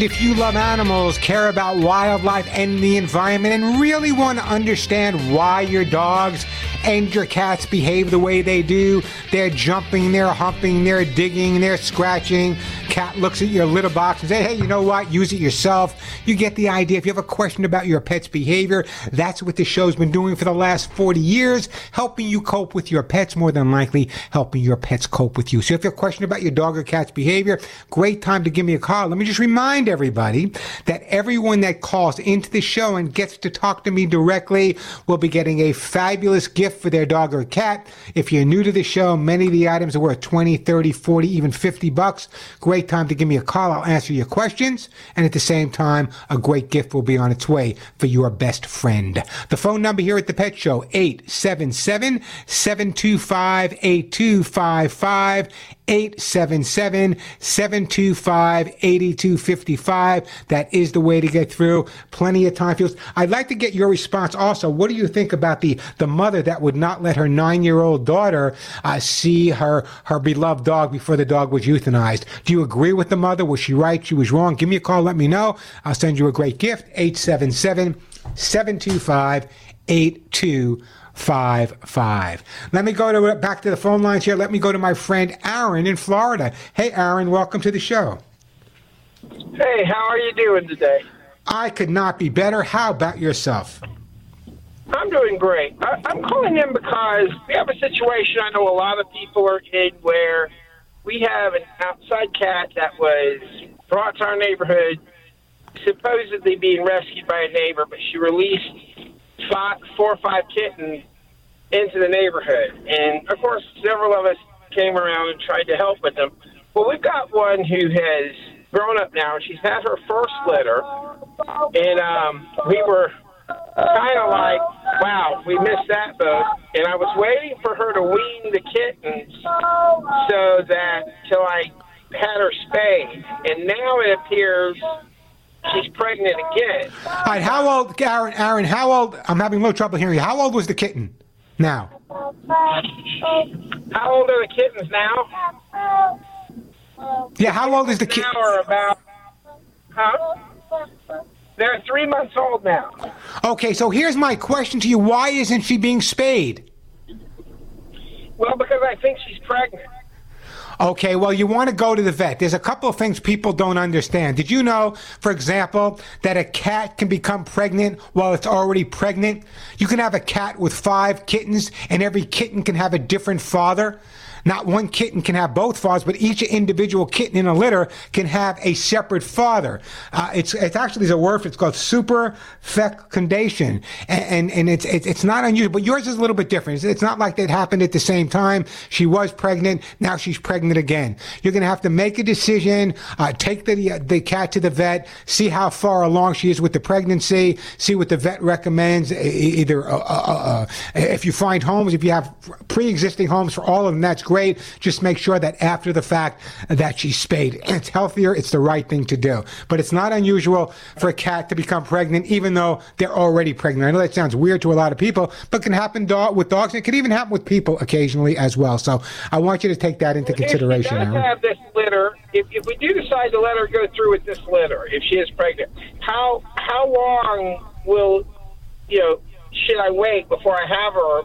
And if you love animals, care about wildlife and the environment, and really want to understand why your dogs and your cats behave the way they do, they're jumping, they're humping, they're digging, they're scratching. Cat looks at your litter box and says, hey, you know what? Use it yourself. You get the idea. If you have a question about your pet's behavior, that's what the show's been doing for the last 40 years, helping you cope with your pets, more than likely helping your pets cope with you. So if you have a question about your dog or cat's behavior, great time to give me a call. Let me just remind everybody that everyone that calls into the show and gets to talk to me directly will be getting a fabulous gift for their dog or cat. If you're new to the show, many of the items are worth 20, 30, 40, even 50 bucks. Great time to give me a call. I'll answer your questions. And at the same time, a great gift will be on its way for your best friend. The phone number here at the Pet Show, 877 725 8255. 877 725 8255. That is the way to get through. Plenty of time. Feels. I'd like to get your response also. What do you think about the, the mother that would not let her nine year old daughter uh, see her, her beloved dog before the dog was euthanized? Do you agree with the mother? Was she right? She was wrong? Give me a call. Let me know. I'll send you a great gift. 877 725 8255. Let me go to back to the phone lines here. Let me go to my friend Aaron in Florida. Hey, Aaron, welcome to the show. Hey, how are you doing today? I could not be better. How about yourself? I'm doing great. I, I'm calling in because we have a situation I know a lot of people are in where we have an outside cat that was brought to our neighborhood, supposedly being rescued by a neighbor, but she released five, four or five kittens into the neighborhood. And of course, several of us came around and tried to help with them. Well, we've got one who has grown up now, she's had her first litter. And um, we were kind of like, wow, we missed that boat. And I was waiting for her to wean the kittens so that till I had her spayed. And now it appears she's pregnant again. All right, how old, Aaron? Aaron, how old? I'm having a little trouble hearing you. How old was the kitten? Now, How old are the kittens now? yeah, how old is the kitten? Now are about, huh? They're three months old now. Okay, so here's my question to you: Why isn't she being spayed? Well, because I think she's pregnant. Okay, well, you want to go to the vet. There's a couple of things people don't understand. Did you know, for example, that a cat can become pregnant while it's already pregnant? You can have a cat with five kittens, and every kitten can have a different father. Not one kitten can have both fathers, but each individual kitten in a litter can have a separate father. Uh, it's it's actually there's a word for it. It's called superfecundation, and and, and it's, it's it's not unusual. But yours is a little bit different. It's, it's not like that happened at the same time. She was pregnant. Now she's pregnant again. You're going to have to make a decision. Uh, take the the cat to the vet. See how far along she is with the pregnancy. See what the vet recommends. Either uh, uh, uh, if you find homes, if you have pre-existing homes for all of them, that's great. Just make sure that after the fact that she's spayed. It's healthier. It's the right thing to do. But it's not unusual for a cat to become pregnant, even though they're already pregnant. I know that sounds weird to a lot of people, but can happen with dogs. And it can even happen with people occasionally as well. So I want you to take that into consideration. If she does have this litter, if, if we do decide to let her go through with this litter, if she is pregnant, how how long will you know should I wait before I have her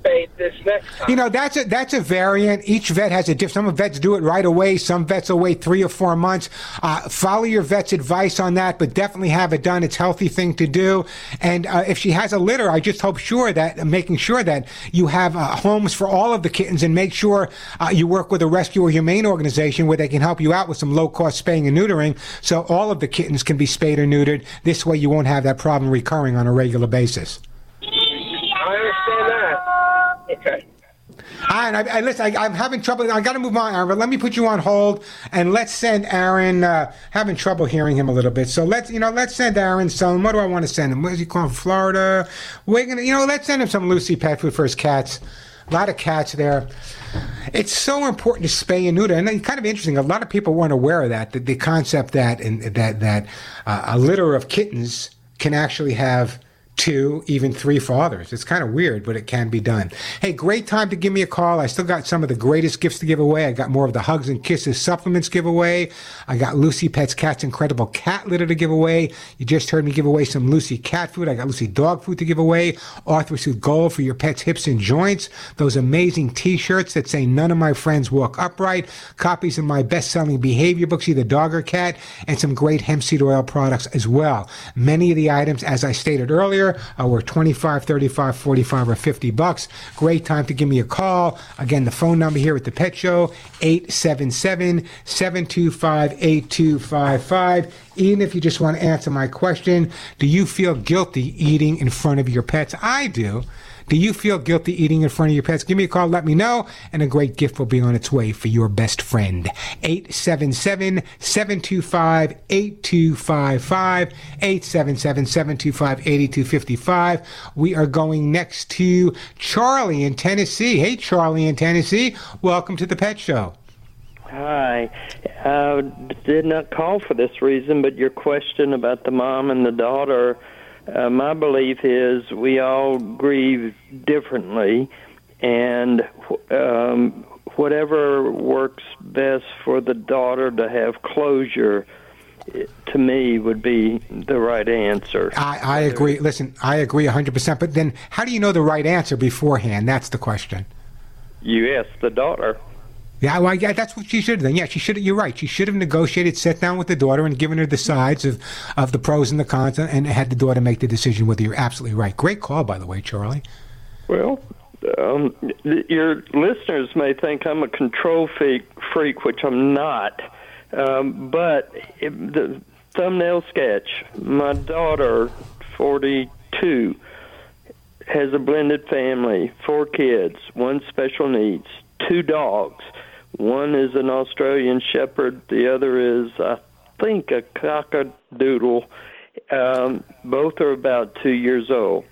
spayed this next time? You know, that's a that's a variant. Each vet has a different. Some vets do it right away. Some vets will wait three or four months. Uh, follow your vet's advice on that, but definitely have it done. It's a healthy thing to do. And uh, if she has a litter, I just hope sure that making sure that you have uh, homes for all of the kittens, and make sure uh, you work with a rescue or humane organization where they can help you out with some low cost spaying and neutering, so all of the kittens can be spayed or neutered. This way, you won't have that problem recurring on a regular basis. I understand that. Okay. And I, I listen. I, I'm having trouble. I got to move on, Aaron. But let me put you on hold, and let's send Aaron. Uh, having trouble hearing him a little bit. So let's, you know, let's send Aaron some. What do I want to send him? Where's he calling? Florida. We're gonna, you know, let's send him some Lucy pet food for his cats. A lot of cats there. It's so important to spay and neuter, and it's kind of interesting. A lot of people weren't aware of that. The, the concept that and that that uh, a litter of kittens can actually have two, even three fathers. It's kind of weird, but it can be done. Hey, great time to give me a call. I still got some of the greatest gifts to give away. I got more of the Hugs and Kisses supplements giveaway. I got Lucy Pets Cat's incredible cat litter to give away. You just heard me give away some Lucy cat food. I got Lucy dog food to give away. ArthroSoothe Gold for your pet's hips and joints. Those amazing t-shirts that say none of my friends walk upright. Copies of my best-selling behavior books, either dog or cat, and some great hemp seed oil products as well. Many of the items, as I stated earlier, are worth uh, 25, 35, 45, or 50 bucks. Great time to give me a call. Again, the phone number here at the Pet Show, 877-725-8255. Even if you just want to answer my question, do you feel guilty eating in front of your pets? I do. Do you feel guilty eating in front of your pets? Give me a call, let me know, and a great gift will be on its way for your best friend. 877 725 8255. 877 725 8255. We are going next to Charlie in Tennessee. Hey, Charlie in Tennessee. Welcome to the Pet Show. Hi. I did not call for this reason, but your question about the mom and the daughter, uh, my belief is we all grieve differently, and um, whatever works best for the daughter to have closure, to me, would be the right answer. I, I agree. Listen, I agree 100%. But then how do you know the right answer beforehand? That's the question. You ask the daughter. Yeah, well, yeah, that's what she should have done. Yeah, she should. You're right. She should have negotiated, sat down with the daughter, and given her the sides of, of the pros and the cons, and had the daughter make the decision. Whether you're absolutely right. Great call, by the way, Charlie. Well, um, your listeners may think I'm a control freak, freak which I'm not. Um, but if the thumbnail sketch, my daughter, 42, has a blended family, four kids, one special needs, two dogs. One is an Australian Shepherd, the other is, I think, a cockadoodle. Um, both are about two years old.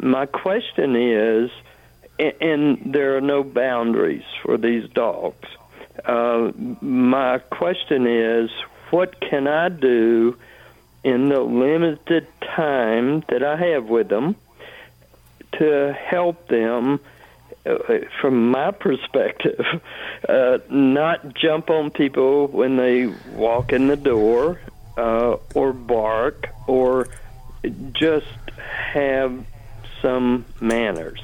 My question is, and there are no boundaries for these dogs. Uh, my question is, what can I do in the limited time that I have with them to help them, from my perspective, uh, not jump on people when they walk in the door uh, or bark or just have some manners?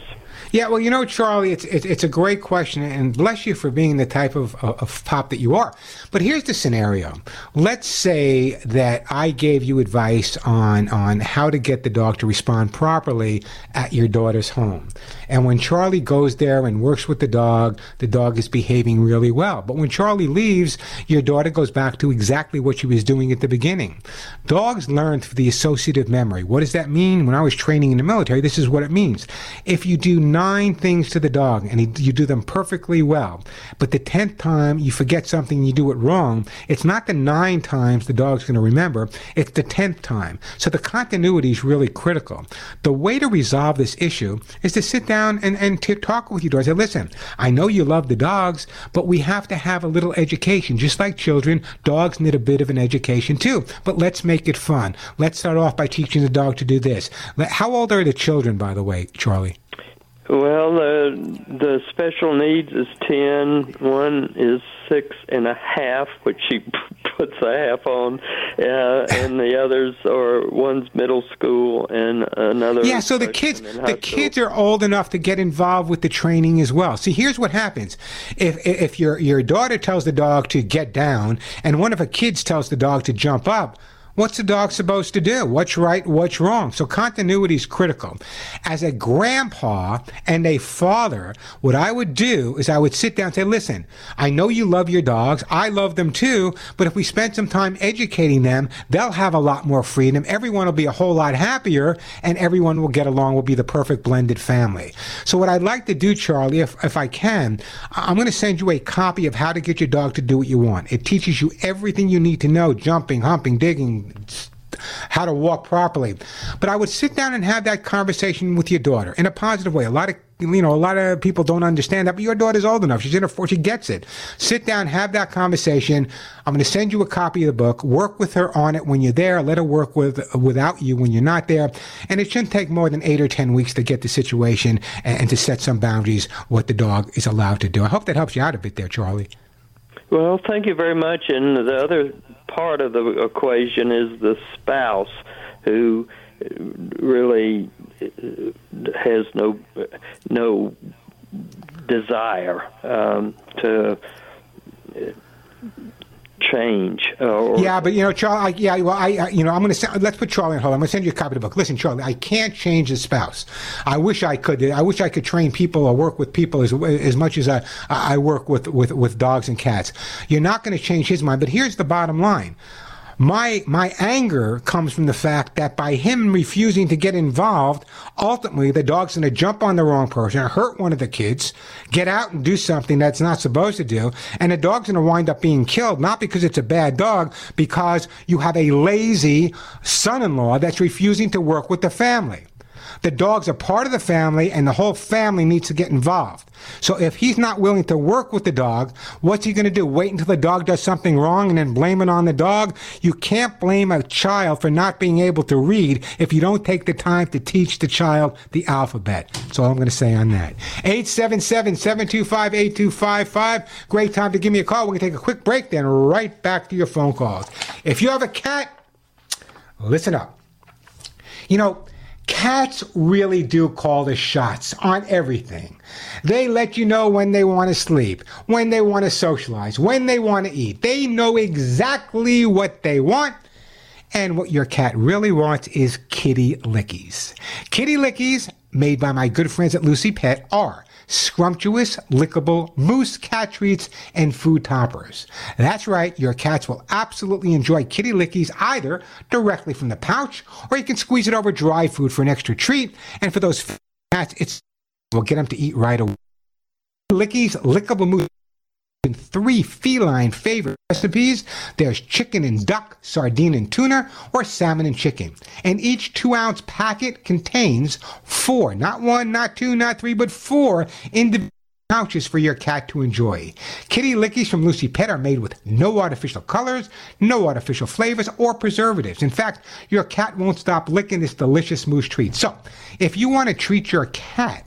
Yeah, well, you know, Charlie, it's it's, a great question, and bless you for being the type of, of, of pop that you are. But here's the scenario: Let's say that I gave you advice on on how to get the dog to respond properly at your daughter's home, and when Charlie goes there and works with the dog, the dog is behaving really well. But when Charlie leaves, your daughter goes back to exactly what she was doing at the beginning. Dogs learn through the associative memory. What does that mean? When I was training in the military, this is what it means. If you do nine things to the dog and you do them perfectly well, but the tenth time you forget something you do it wrong, it's not the nine times the dog's going to remember, it's the tenth time. So the continuity is really critical. The way to resolve this issue is to sit down and, and to talk with your dog. Say, listen, I know you love the dogs, but we have to have a little education. Just like children, dogs need a bit of an education too. But let's make it fun. Let's start off by teaching the dog to do this. How old are the children, by the way, Charlie? Well, uh, the special needs is ten. One is six and a half, which she puts a half on, uh, and the others are one's middle school and another. Yeah, so the kids the kids are old enough to get involved with the training as well. See, here's what happens. If if your your daughter tells the dog to get down and one of her kids tells the dog to jump up, What's the dog supposed to do? What's right? What's wrong? So continuity is critical. As a grandpa and a father, what I would do is I would sit down and say, listen, I know you love your dogs. I love them too. But if we spend some time educating them, they'll have a lot more freedom. Everyone will be a whole lot happier and everyone will get along, will be the perfect blended family. So what I'd like to do, Charlie, if, if I can, I'm going to send you a copy of how to get your dog to do what you want. It teaches you everything you need to know, jumping, humping, digging, how to walk properly. But I would sit down and have that conversation with your daughter in a positive way. A lot of you know, a lot of people don't understand that, but your daughter's old enough. She's in her she gets it. Sit down, have that conversation. I'm going to send you a copy of the book. Work with her on it when you're there. Let her work with without you when you're not there. And it shouldn't take more than eight or ten weeks to get the situation and, and to set some boundaries what the dog is allowed to do. I hope that helps you out a bit there, Charlie. Well, thank you very much. And the other part of the equation is the spouse who really uh, has no no desire um, to change. Uh, Yeah, but you know, Charlie. I, yeah, well, I, I, you know, I'm going to. Let's put Charlie on hold. I'm going to send you a copy of the book. Listen, Charlie, I can't change the spouse. I wish I could. I wish I could train people or work with people as as much as I I work with with with dogs and cats. You're not going to change his mind. But here's the bottom line. My my anger comes from the fact that by him refusing to get involved, ultimately the dog's going to jump on the wrong person, hurt one of the kids, get out and do something that's not supposed to do, and the dog's going to wind up being killed not because it's a bad dog, because you have a lazy son-in-law that's refusing to work with the family. The dog's are part of the family, and the whole family needs to get involved. So if he's not willing to work with the dog, what's he going to do? Wait until the dog does something wrong and then blame it on the dog? You can't blame a child for not being able to read if you don't take the time to teach the child the alphabet. That's all I'm going to say on that. 877-725-8255. Great time to give me a call. We're going to take a quick break, then right back to your phone calls. If you have a cat, listen up. You know, cats really do call the shots on everything. They let you know when they want to sleep, when they want to socialize, when they want to eat. They know exactly what they want. And what your cat really wants is kitty lickies. Kitty lickies, made by my good friends at Lucy Pet, are scrumptious, lickable mousse cat treats and food toppers. That's right, your cats will absolutely enjoy kitty lickies either directly from the pouch or you can squeeze it over dry food for an extra treat. And for those cats, it's will get them to eat right away. Lickies, lickable mousse three feline favorite recipes. There's chicken and duck, sardine and tuna, or salmon and chicken. And each two ounce packet contains four, not one, not two, not three, but four individual pouches for your cat to enjoy. Kitty Lickies from Lucy Pet are made with no artificial colors, no artificial flavors, or preservatives. In fact, your cat won't stop licking this delicious mousse treat. So, if you want to treat your cat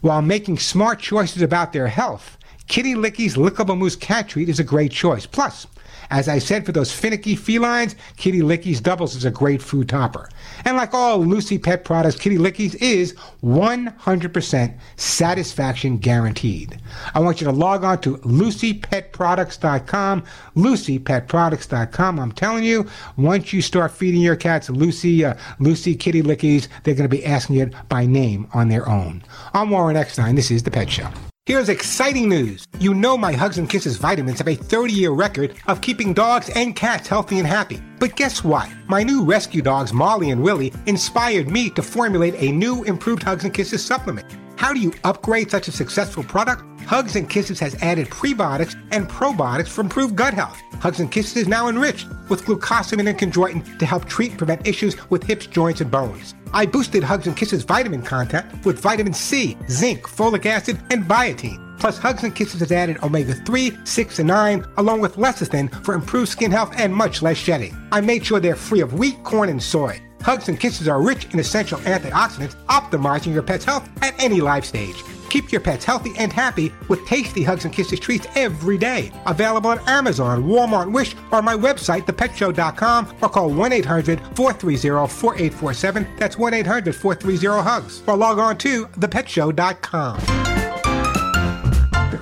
while making smart choices about their health, Kitty Licky's Lickable Mousse Cat Treat is a great choice. Plus, as I said, for those finicky felines, Kitty Licky's Doubles is a great food topper. And like all Lucy Pet products, Kitty Licky's is 100% satisfaction guaranteed. I want you to log on to lucypetproducts.com, lucypetproducts.com. I'm telling you, once you start feeding your cats Lucy, uh, Lucy Kitty Lickies, they're going to be asking it by name on their own. I'm Warren Eckstein. This is The Pet Show. Here's exciting news. You know my Hugs and Kisses vitamins have a 30 year record of keeping dogs and cats healthy and happy. But guess what? My new rescue dogs, Molly and Willie, inspired me to formulate a new improved Hugs and Kisses supplement. How do you upgrade such a successful product? Hugs and Kisses has added prebiotics and probiotics for improved gut health. Hugs and Kisses is now enriched with glucosamine and chondroitin to help treat and prevent issues with hips, joints, and bones. I boosted Hugs and Kisses vitamin content with vitamin C, zinc, folic acid, and biotin. Plus, Hugs and Kisses has added omega 3, 6, and 9, along with lecithin for improved skin health and much less shedding. I made sure they're free of wheat, corn, and soy. Hugs and Kisses are rich in essential antioxidants, optimizing your pet's health at any life stage. Keep your pets healthy and happy with tasty Hugs and Kisses treats every day. Available at Amazon, Walmart, Wish, or my website, thepetshow.com, or call 1 800 430 4847. That's 1 800 430 HUGS. Or log on to thepetshow.com.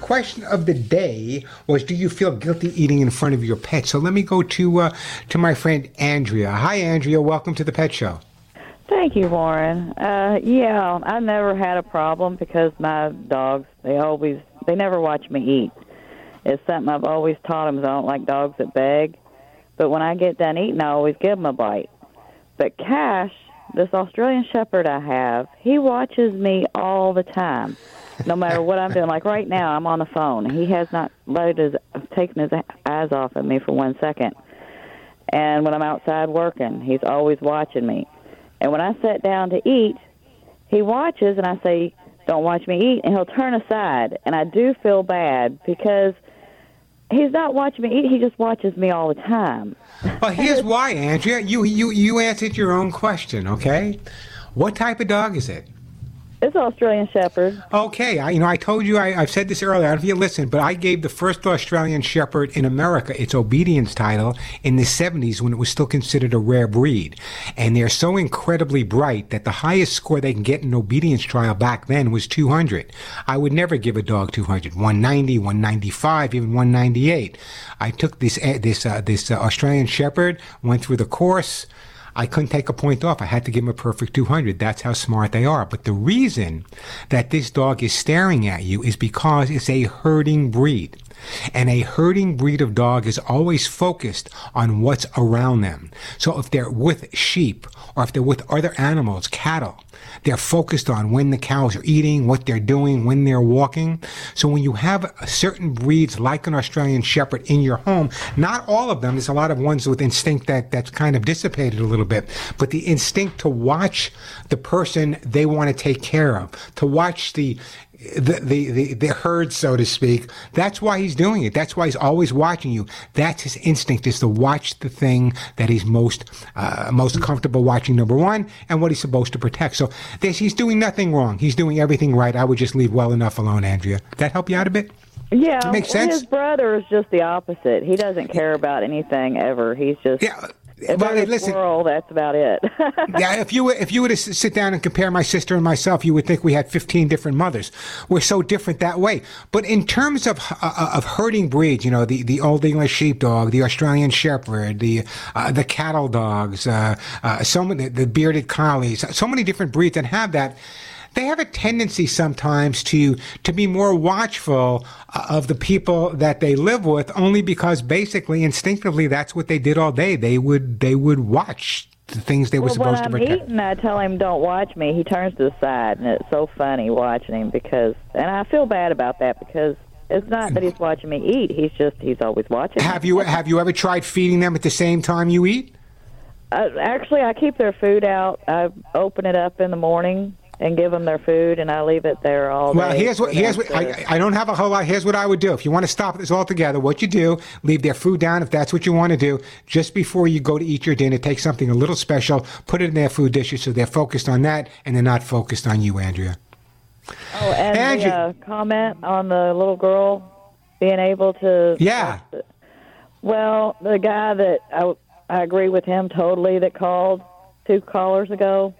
Question of the day was Do you feel guilty eating in front of your pet? So let me go to, uh, to my friend Andrea. Hi, Andrea. Welcome to the Pet Show. Thank you, Warren. Uh, yeah, I never had a problem because my dogs, they always, they never watch me eat. It's something I've always taught them. I don't like dogs that beg. But when I get done eating, I always give them a bite. But Cash, this Australian Shepherd I have, he watches me all the time, no matter what I'm doing. Like right now, I'm on the phone. He has not loaded his, taken his eyes off of me for one second. And when I'm outside working, he's always watching me. And when I sit down to eat, he watches and I say, Don't watch me eat. And he'll turn aside. And I do feel bad because he's not watching me eat. He just watches me all the time. Well, here's why, Andrea. You, you, you answered your own question, okay? What type of dog is it? It's Australian Shepherd. Okay, I, you know, I told you, I, I've said this earlier, I don't know if you listened, but I gave the first Australian Shepherd in America its obedience title in the 70s when it was still considered a rare breed. And they're so incredibly bright that the highest score they can get in an obedience trial back then was 200. I would never give a dog 200, 190, 195, even 198. I took this, uh, this, uh, this uh, Australian Shepherd, went through the course, I couldn't take a point off. I had to give him a perfect 200. That's how smart they are. But the reason that this dog is staring at you is because it's a herding breed. And a herding breed of dog is always focused on what's around them. So if they're with sheep or if they're with other animals, cattle, they're focused on when the cows are eating, what they're doing, when they're walking. So when you have certain breeds like an Australian Shepherd in your home, not all of them, there's a lot of ones with instinct that, that's kind of dissipated a little bit, but the instinct to watch the person they want to take care of, to watch the the, the, the, the herd, so to speak. That's why he's doing it. That's why he's always watching you. That's his instinct is to watch the thing that he's most, uh, most comfortable watching, number one, and what he's supposed to protect. So this, he's doing nothing wrong. He's doing everything right. I would just leave well enough alone, Andrea. That help you out a bit? Yeah, Makes sense? his brother is just the opposite. He doesn't care about anything ever. He's just yeah. Well, listen- squirrel, that's about it. yeah, if you were if you were to sit down and compare my sister and myself, you would think we had 15 different mothers. We're so different that way. But in terms of uh, of herding breeds, you know, the, the old English sheepdog, the Australian Shepherd, the uh, the cattle dogs, uh, uh, so many the bearded collies, so many different breeds that have that. They have a tendency sometimes to to be more watchful uh, of the people that they live with, only because basically instinctively that's what they did all day. They would they would watch the things they were well, supposed to when I'm protect. eating, I tell him don't watch me. He turns to the side, and it's so funny watching him because, and I feel bad about that because it's not that he's watching me eat. He's just he's always watching. me. Have you have you ever tried feeding them at the same time you eat? Uh, actually, I keep their food out. I open it up in the morning and give them their food, and I leave it there all day. Well, here's what here's what I, I don't have a whole lot. Here's what I would do if you want to stop this altogether. What you do, leave their food down if that's what you want to do. Just before you go to eat your dinner, take something a little special, put it in their food dishes so they're focused on that and they're not focused on you, Andrea. Oh, and Angie- the uh, comment on the little girl. being able to. Yeah. Well, the guy that I, I agree with him totally that called two callers ago.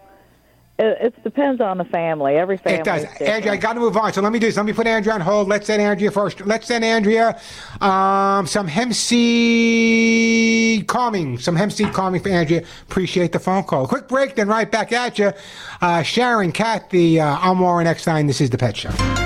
It, it depends on the family. Every family. It does. Andrea, I got to move on. So let me do this. Let me put Andrea on hold. Let's send Andrea first. Let's send Andrea um, some hemp seed calming. Some hemp seed calming for Andrea. Appreciate the phone call. Quick break, then right back at you. Uh, Sharon, Kathy, uh, I'm Warren Eckstein. This is The Pet Show.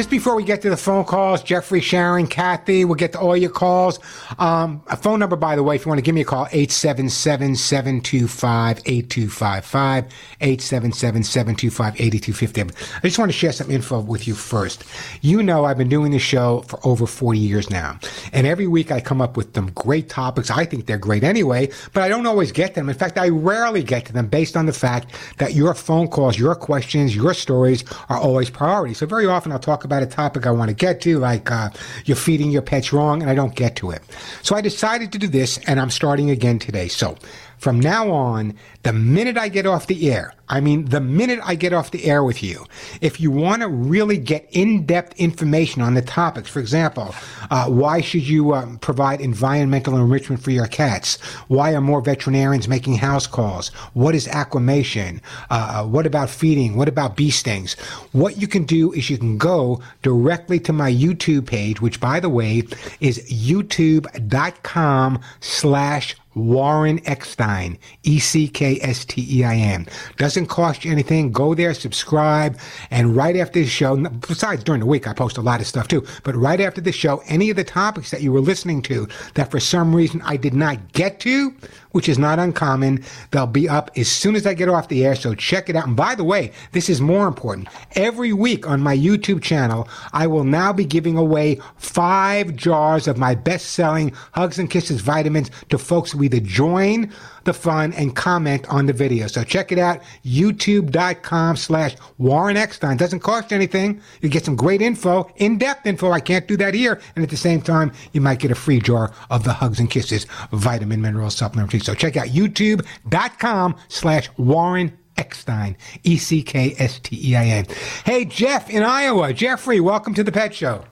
Just before we get to the phone calls, Jeffrey, Sharon, Kathy, we'll get to all your calls. Um, a phone number, by the way, if you want to give me a call, 877-725-8255, 877-725-8250. I just want to share some info with you first. You know I've been doing this show for over 40 years now, and every week I come up with some great topics. I think they're great anyway, but I don't always get them. In fact, I rarely get to them based on the fact that your phone calls, your questions, your stories are always priority. So very often I'll talk about a topic I want to get to, like uh, you're feeding your pets wrong, and I don't get to it. So I decided to do this, and I'm starting again today. So from now on, the minute I get off the air, I mean, the minute I get off the air with you, if you want to really get in-depth information on the topics, for example, uh, why should you um, provide environmental enrichment for your cats? Why are more veterinarians making house calls? What is acclimation? Uh, what about feeding? What about bee stings? What you can do is you can go directly to my YouTube page, which by the way is youtube.com slash Warren Eckstein, E C K S T E I N. Doesn't cost you anything. Go there, subscribe, and right after the show, besides during the week, I post a lot of stuff too, but right after the show, any of the topics that you were listening to that for some reason I did not get to, which is not uncommon, they'll be up as soon as I get off the air, so check it out. And by the way, this is more important. Every week on my YouTube channel, I will now be giving away five jars of my best selling Hugs and Kisses vitamins to folks who either join the fun and comment on the video. So check it out, youtube.com slash Warren Eckstein. Doesn't cost anything. You get some great info, in-depth info. I can't do that here. And at the same time, you might get a free jar of the Hugs and Kisses vitamin mineral supplement. So check out youtube.com slash Warren Eckstein, E C K S T E I N. Hey, Jeff in Iowa. Jeffrey, welcome to the Pet Show.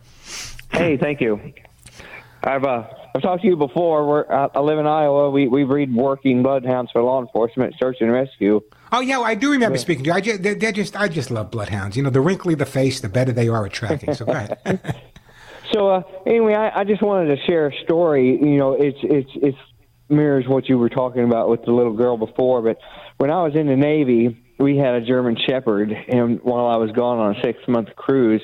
Hey, thank you. I've uh, I've talked to you before. We're, I, I live in Iowa. We we breed working bloodhounds for law enforcement, search and rescue. Oh yeah, well, I do remember speaking to you. I just, they're, they're just, I just love bloodhounds. You know, the wrinkly the face, the better they are at tracking. So go ahead. So uh, anyway, I, I just wanted to share a story. You know, it's it's it's mirrors what you were talking about with the little girl before. But when I was in the Navy, we had a German Shepherd, and while I was gone on a six month cruise,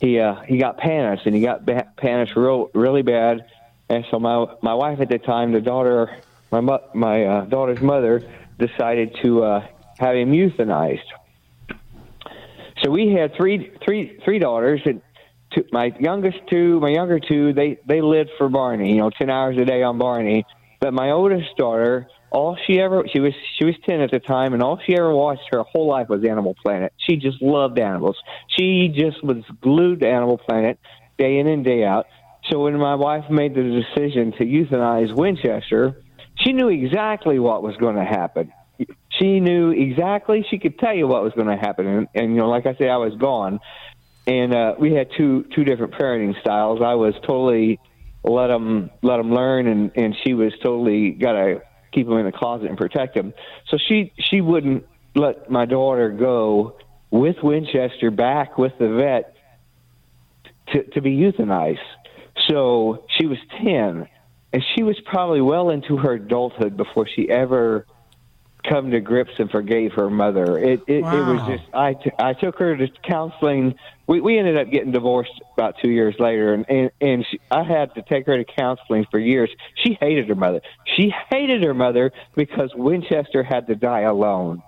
he uh, he got pannus, and he got ba- pannus real really bad. And so my my wife at the time, the daughter, my mo- my uh, daughter's mother, decided to uh, have him euthanized. So we had three three three daughters, and two, my youngest two, my younger two, they they lived for Barney, you know, ten hours a day on Barney. But my oldest daughter, all she ever she was she was ten at the time, and all she ever watched her whole life was Animal Planet. She just loved animals. She just was glued to Animal Planet day in and day out. So when my wife made the decision to euthanize Winchester, she knew exactly what was going to happen. She knew exactly. She could tell you what was going to happen, and, and you know, like I say, I was gone, and uh, we had two two different parenting styles. I was totally let them let them learn, and and she was totally got to keep them in the closet and protect them. So she she wouldn't let my daughter go with Winchester back with the vet to to be euthanized. So she was ten, and she was probably well into her adulthood before she ever come to grips and forgave her mother. It it, it was Wow. just I, t- I took her to counseling. We we ended up getting divorced about two years later, and and, and she, I had to take her to counseling for years. She hated her mother. She hated her mother because Winchester had to die alone.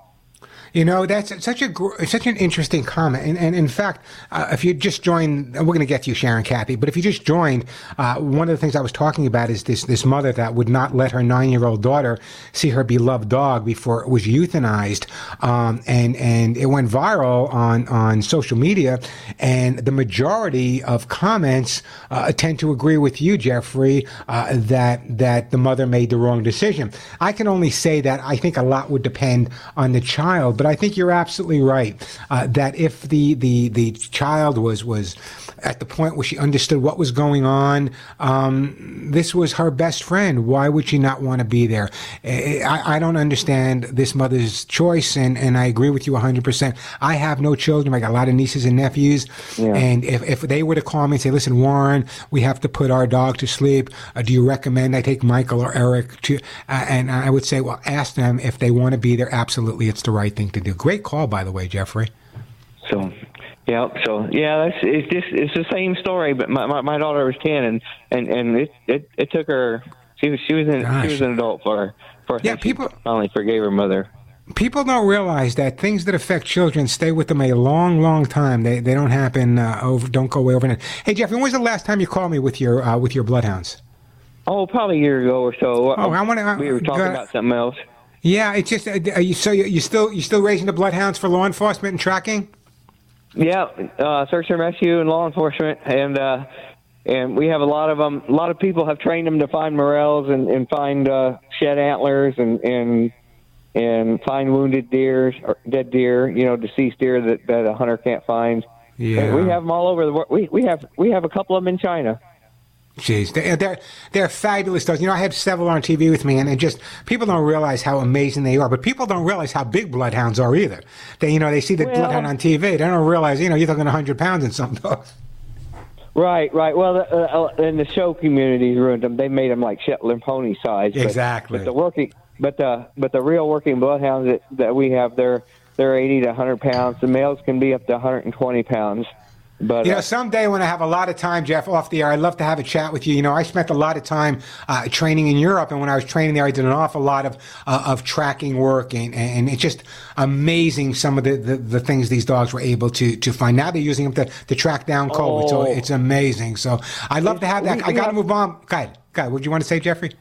You know, that's such a such an interesting comment. And, and in fact, uh, if you just joined, we're going to get to you, Sharon Kathy. But if you just joined, uh, one of the things I was talking about is this this mother that would not let her nine year old daughter see her beloved dog before it was euthanized, um, and and it went viral on on social media. And the majority of comments uh, tend to agree with you, Jeffrey, uh, that that the mother made the wrong decision. I can only say that I think a lot would depend on the child. But I think you're absolutely right uh, that if the, the, the child was, was at the point where she understood what was going on, um, this was her best friend. Why would she not want to be there? Eh, I, I don't understand this mother's choice, and, and I agree with you 100%. I have no children. I got a lot of nieces and nephews. Yeah. And if, if they were to call me and say, listen, Warren, we have to put our dog to sleep, uh, do you recommend I take Michael or Eric to, uh, and I would say, well, ask them if they want to be there. Absolutely, it's the right thing to do. Great call, by the way, Jeffrey. So, yeah. So, yeah, that's it's just it's the same story. But my my, my daughter was ten, and and and it it, it took her. She was she was an Gosh. she was an adult for for yeah. People finally forgave her mother. People don't realize that things that affect children stay with them a long, long time. They they don't happen uh, over, don't go away overnight. Hey, Jeffrey, when was the last time you called me with your uh, with your bloodhounds? Oh, probably a year ago or so. Oh, I want to. we were talking about something else. Yeah, it's just. Uh, are you, so you, still you still raising the bloodhounds for law enforcement and tracking? Yeah, uh, search and rescue and law enforcement, and uh, and we have a lot of them. A lot of people have trained them to find morels and, and find uh, shed antlers and and and find wounded deer or dead deer, you know, deceased deer that that a hunter can't find. Yeah. we have them all over the world. We we have we have a couple of them in China. Jeez, they're, they're they're fabulous dogs. You know, I have several on TV with me, and, and just people don't realize how amazing they are. But people don't realize how big bloodhounds are either. They, you know, they see the Well- bloodhound on TV. They don't realize, you know, you're talking 100 pounds in some dogs. Right, right. Well, uh, uh, in the show communities ruined them. They made them like Shetland pony size. But, Exactly. But the working, but the but the real working bloodhounds that, that we have, they're they're 80 to 100 pounds. The males can be up to 120 pounds. But You uh, know, someday when I have a lot of time, Jeff, off the air, I'd love to have a chat with you. You know, I spent a lot of time uh, training in Europe, and when I was training there, I did an awful lot of uh, of tracking work, and, and it's just amazing some of the, the, the things these dogs were able to to find. Now they're using them to, to track down COVID, so Oh. it's amazing. So I'd love to have that. we- I got to move on. Go ahead. What do you want to say, Jeffrey?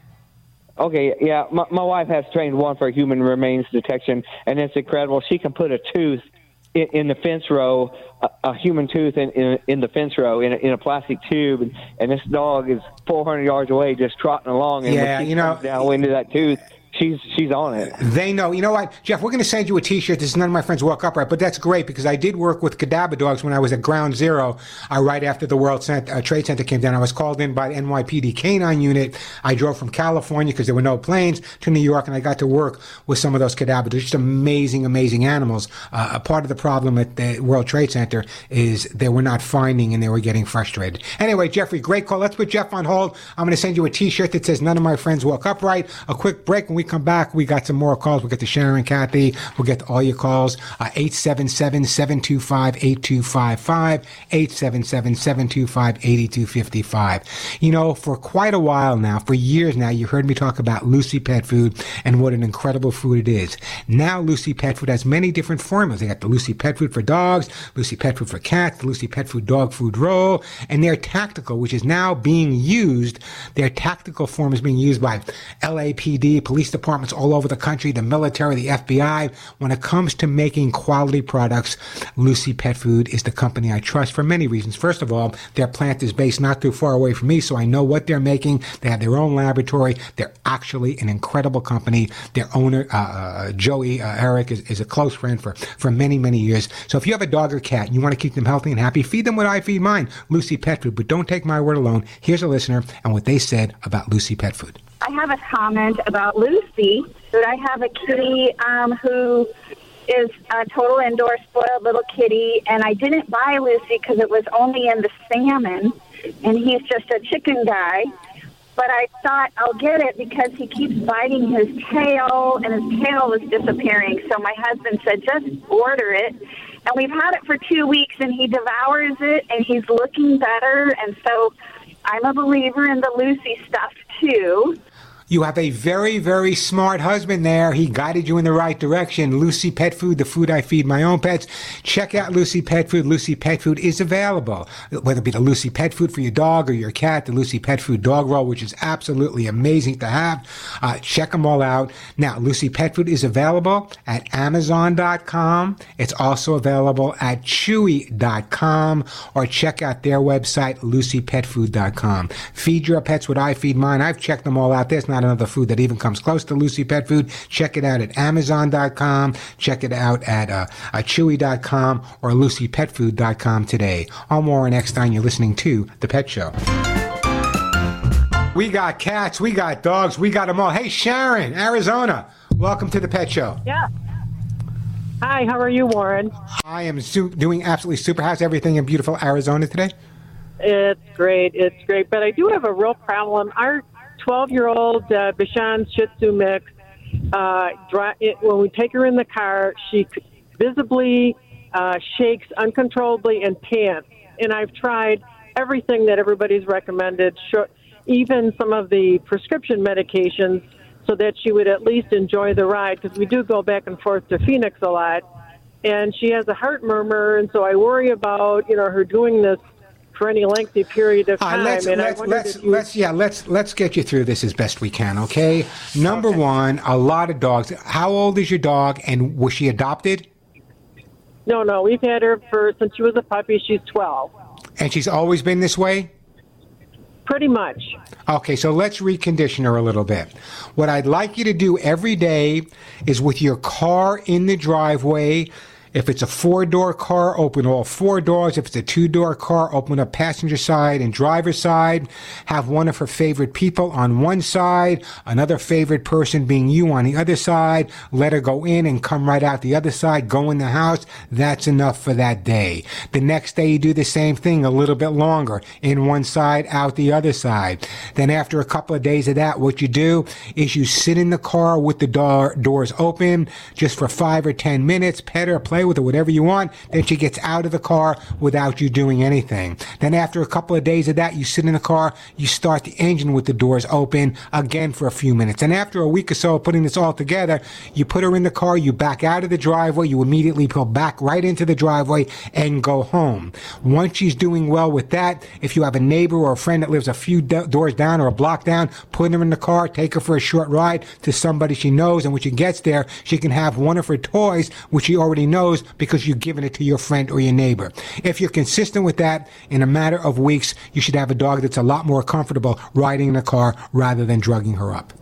Okay, yeah, my, my wife has trained one for human remains detection, and it's incredible. She can put a tooth in, in the fence row, a, a human tooth in, in, in the fence row in a, in a plastic tube, and, and this dog is 400 yards away just trotting along, and Yeah, you know- comes down into that tooth, she's she's on it. They know. You know what, Jeff? We're going to send you a T-shirt. This is none of my friends walk upright, but that's great because I did work with cadaver dogs when I was at Ground Zero, uh, right after the World Cent- uh, Trade Center came down. I was called in by the NYPD Canine Unit. I drove from California because there were no planes to New York, and I got to work with some of those cadavers. They're just amazing, amazing animals. Uh, a part of the problem at the World Trade Center is they were not finding and they were getting frustrated. Anyway, Jeffrey, great call. Let's put Jeff on hold. I'm going to send you a T-shirt that says "None of my friends walk upright." A quick break. When we come back, we got some more calls. We'll get to Sharon, Kathy. We'll get to all your calls. Uh, 877-725-8255. 877-725-8255. You know, for quite a while now, for years now, you heard me talk about Lucy Pet Food and what an incredible food it is. Now, Lucy Pet Food has many different formulas. They got the Lucy Pet Food for dogs, Lucy Pet Food for cats, the Lucy Pet Food dog food roll, and their tactical, which is now being used. Their tactical form is being used by LAPD, police departments all over the country, the military, the FBI. When it comes to making quality products, Lucy Pet Food is the company I trust for many reasons. First of all, their plant is based not too far away from me, so I know what they're making. They have their own laboratory. They're actually an incredible company. Their owner, uh, uh, Joey uh, Herrick, is, is a close friend for, for many, many years. So if you have a dog or cat and you want to keep them healthy and happy, feed them what I feed mine, Lucy Pet Food. But don't take my word alone. Here's a listener and what they said about Lucy Pet Food. I have a comment about Lucy. That I have a kitty um, who is a total indoor spoiled little kitty, and I didn't buy Lucy because it was only in the salmon, and he's just a chicken guy. But I thought I'll get it because he keeps biting his tail, and his tail was disappearing. So my husband said, just order it. And we've had it for two weeks, and he devours it, and he's looking better. And so I'm a believer in the Lucy stuff too. You have a very, very smart husband there. He guided you in the right direction. Lucy Pet Food, the food I feed my own pets. Check out Lucy Pet Food. Lucy Pet Food is available. Whether it be the Lucy Pet Food for your dog or your cat, the Lucy Pet Food dog roll, which is absolutely amazing to have. Uh, check them all out. Now, Lucy Pet Food is available at Amazon.com. It's also available at Chewy.com or check out their website, LucyPetFood.com. Feed your pets what I feed mine. I've checked them all out. There's not not another food that even comes close to Lucy Pet Food. Check it out at Amazon.com. Check it out at uh, uh, Chewy.com or LucyPetFood.com today. I'm Warren Eckstein. You're listening to The Pet Show. We got cats, we got dogs, we got them all. Hey, Sharon, Arizona. Welcome to The Pet Show. Yeah. Hi, how are you, Warren? I am su- doing absolutely super. How's everything in beautiful Arizona today? It's great. It's great. But I do have a real problem. Our 12 year old uh, Bichon Shih Tzu mix, uh, dri- it, when we take her in the car, she visibly uh, shakes uncontrollably and pants. And I've tried everything that everybody's recommended, even some of the prescription medications, so that she would at least enjoy the ride because we do go back and forth to Phoenix a lot. And she has a heart murmur, and so I worry about you know her doing this for any lengthy period of time. let's and I let's wondered let's, you- let's yeah let's let's get you through this as best we can. Okay. Number one, a lot of dogs. How old is your dog, and was she adopted? No, no, we've had her for since she was a puppy. She's 12. And she's always been this way. Pretty much. Okay, so let's recondition her a little bit. What I'd like you to do every day is with your car in the driveway. If it's a four door car, open all four doors. If it's a two door car, open up passenger side and driver side. Have one of her favorite people on one side, another favorite person being you on the other side. Let her go in and come right out the other side. Go in the house. That's enough for that day. The next day you do the same thing a little bit longer. In one side, out the other side. Then after a couple of days of that, what you do is you sit in the car with the door, doors open just for five or ten minutes, pet her, play with her, whatever you want. Then she gets out of the car without you doing anything. Then after a couple of days of that, you sit in the car, you start the engine with the doors open again for a few minutes. And after a week or so of putting this all together, you put her in the car, you back out of the driveway, you immediately pull back right into the driveway and go home. Once she's doing well with that, if you have a neighbor or a friend that lives a few do- doors down or a block down, put her in the car, take her for a short ride to somebody she knows, and when she gets there, she can have one of her toys, which she already knows because you've given it to your friend or your neighbor. If you're consistent with that, in a matter of weeks, you should have a dog that's a lot more comfortable riding in a car rather than drugging her up.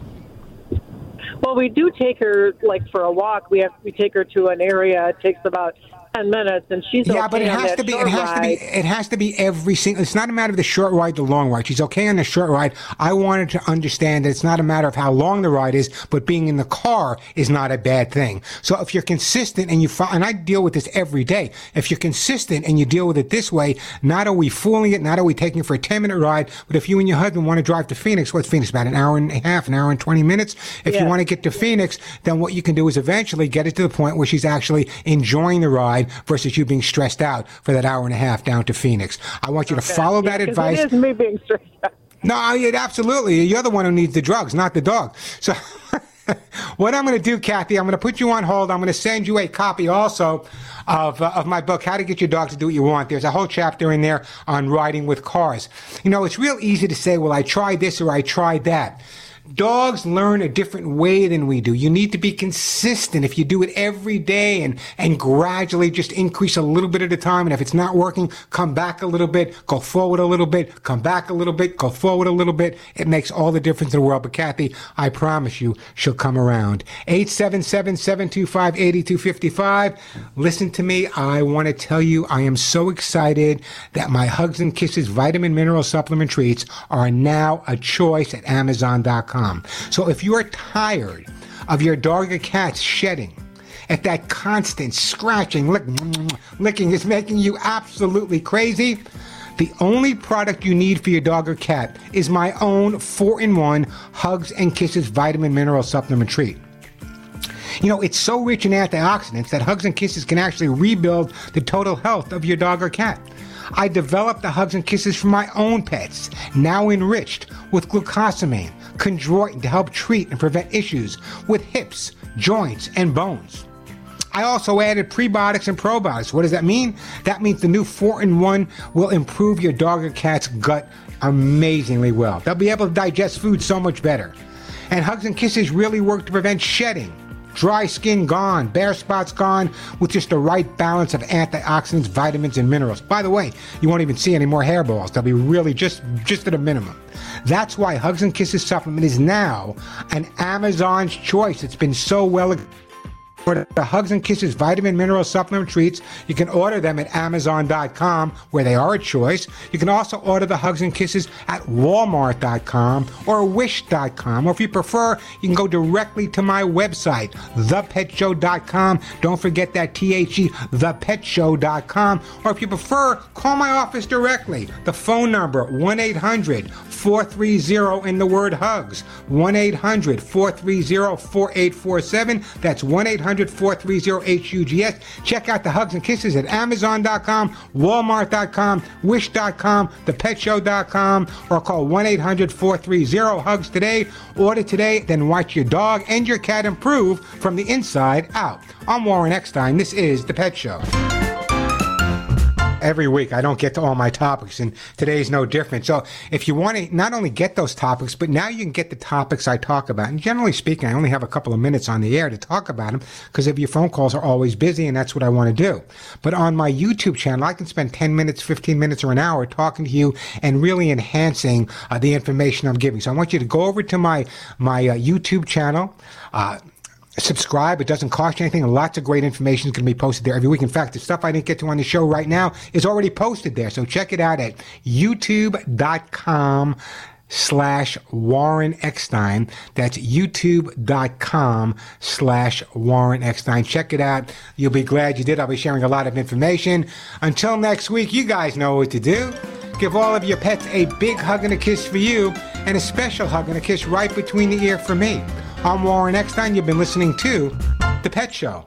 Well, we do take her like for a walk. We have we take her to an area. It takes about ten minutes, and she's yeah, okay but it has to be. It has to be. It has to be every single. It's not a matter of the short ride, the long ride. She's okay on the short ride. I wanted to understand that it's not a matter of how long the ride is, but being in the car is not a bad thing. So if you're consistent and you and I deal with this every day. If you're consistent and you deal with it this way, not are we fooling it, not are we taking it for a ten minute ride, but if you and your husband want to drive to Phoenix, what's Phoenix about an hour and a half, an hour and twenty minutes? If you want to get to Phoenix, then what you can do is eventually get it to the point where she's actually enjoying the ride versus you being stressed out for that hour and a half down to Phoenix. I want you to follow Yeah, that advice. It is me being stressed out. No, yeah, absolutely. You're the one who needs the drugs, not the dog. So, what I'm going to do, Kathy, I'm going to put you on hold. I'm going to send you a copy also of, uh, of my book, How to Get Your Dog to Do What You Want. There's a whole chapter in there on riding with cars. You know, it's real easy to say, well, I tried this or I tried that. Dogs learn a different way than we do. You need to be consistent. If you do it every day and, and gradually just increase a little bit at a time, and if it's not working, come back a little bit, go forward a little bit, come back a little bit, go forward a little bit. It makes all the difference in the world. But Kathy, I promise you, she'll come around. 877-725-8255. Listen to me. I want to tell you, I am so excited that my Hugs and Kisses vitamin mineral supplement treats are now a choice at Amazon.com. So if you are tired of your dog or cat shedding, if that constant scratching, lick, licking is making you absolutely crazy, the only product you need for your dog or cat is my own 4 in 1 Hugs and Kisses vitamin mineral supplement treat. You know, it's so rich in antioxidants that Hugs and Kisses can actually rebuild the total health of your dog or cat. I developed the Hugs and Kisses for my own pets, now enriched with glucosamine, chondroitin to help treat and prevent issues with hips, joints, and bones. I also added prebiotics and probiotics. What does that mean? That means the new 4 in 1 will improve your dog or cat's gut amazingly well. They'll be able to digest food so much better. And Hugs and Kisses really work to prevent shedding, Dry skin gone, bare spots gone, with just the right balance of antioxidants, vitamins, and minerals. By the way, you won't even see any more hairballs. They'll be really just just at a minimum. That's why Hugs and Kisses supplement is now an Amazon's choice. It's been so well for the Hugs and Kisses vitamin mineral supplement treats, you can order them at Amazon.com, where they are a choice. You can also order the Hugs and Kisses at Walmart.com or Wish.com. Or if you prefer, you can go directly to my website, ThePetShow.com. Don't forget that T H E, ThePetShow.com. Or if you prefer, call my office directly. The phone number, 1 800 430 in the word hugs. 1 800 430 4847. That's 1 800 430 HUGS. Check out the hugs and kisses at Amazon.com, Walmart.com, Wish.com, ThePetShow.com, or call 1 800 430 hugs today. Order today, then watch your dog and your cat improve from the inside out. I'm Warren Eckstein. This is The Pet Show every week. I don't get to all my topics, and today's no different. So if you want to not only get those topics, but now you can get the topics I talk about. And generally speaking, I only have a couple of minutes on the air to talk about them because if your phone calls are always busy, and that's what I want to do. But on my YouTube channel, I can spend 10 minutes, 15 minutes, or an hour talking to you and really enhancing uh, the information I'm giving. So I want you to go over to my my uh, YouTube channel. Uh, subscribe. It doesn't cost you anything, lots of great information is going to be posted there every week. In fact, the stuff I didn't get to on the show right now is already posted there. So check it out at youtube.com slash Warren Eckstein. That's youtube.com slash Warren Eckstein. Check it out. You'll be glad you did. I'll be sharing a lot of information. Until next week, you guys know what to do. Give all of your pets a big hug and a kiss for you, and a special hug and a kiss right between the ear for me. I'm Warren Eckstein. You've been listening to The Pet Show.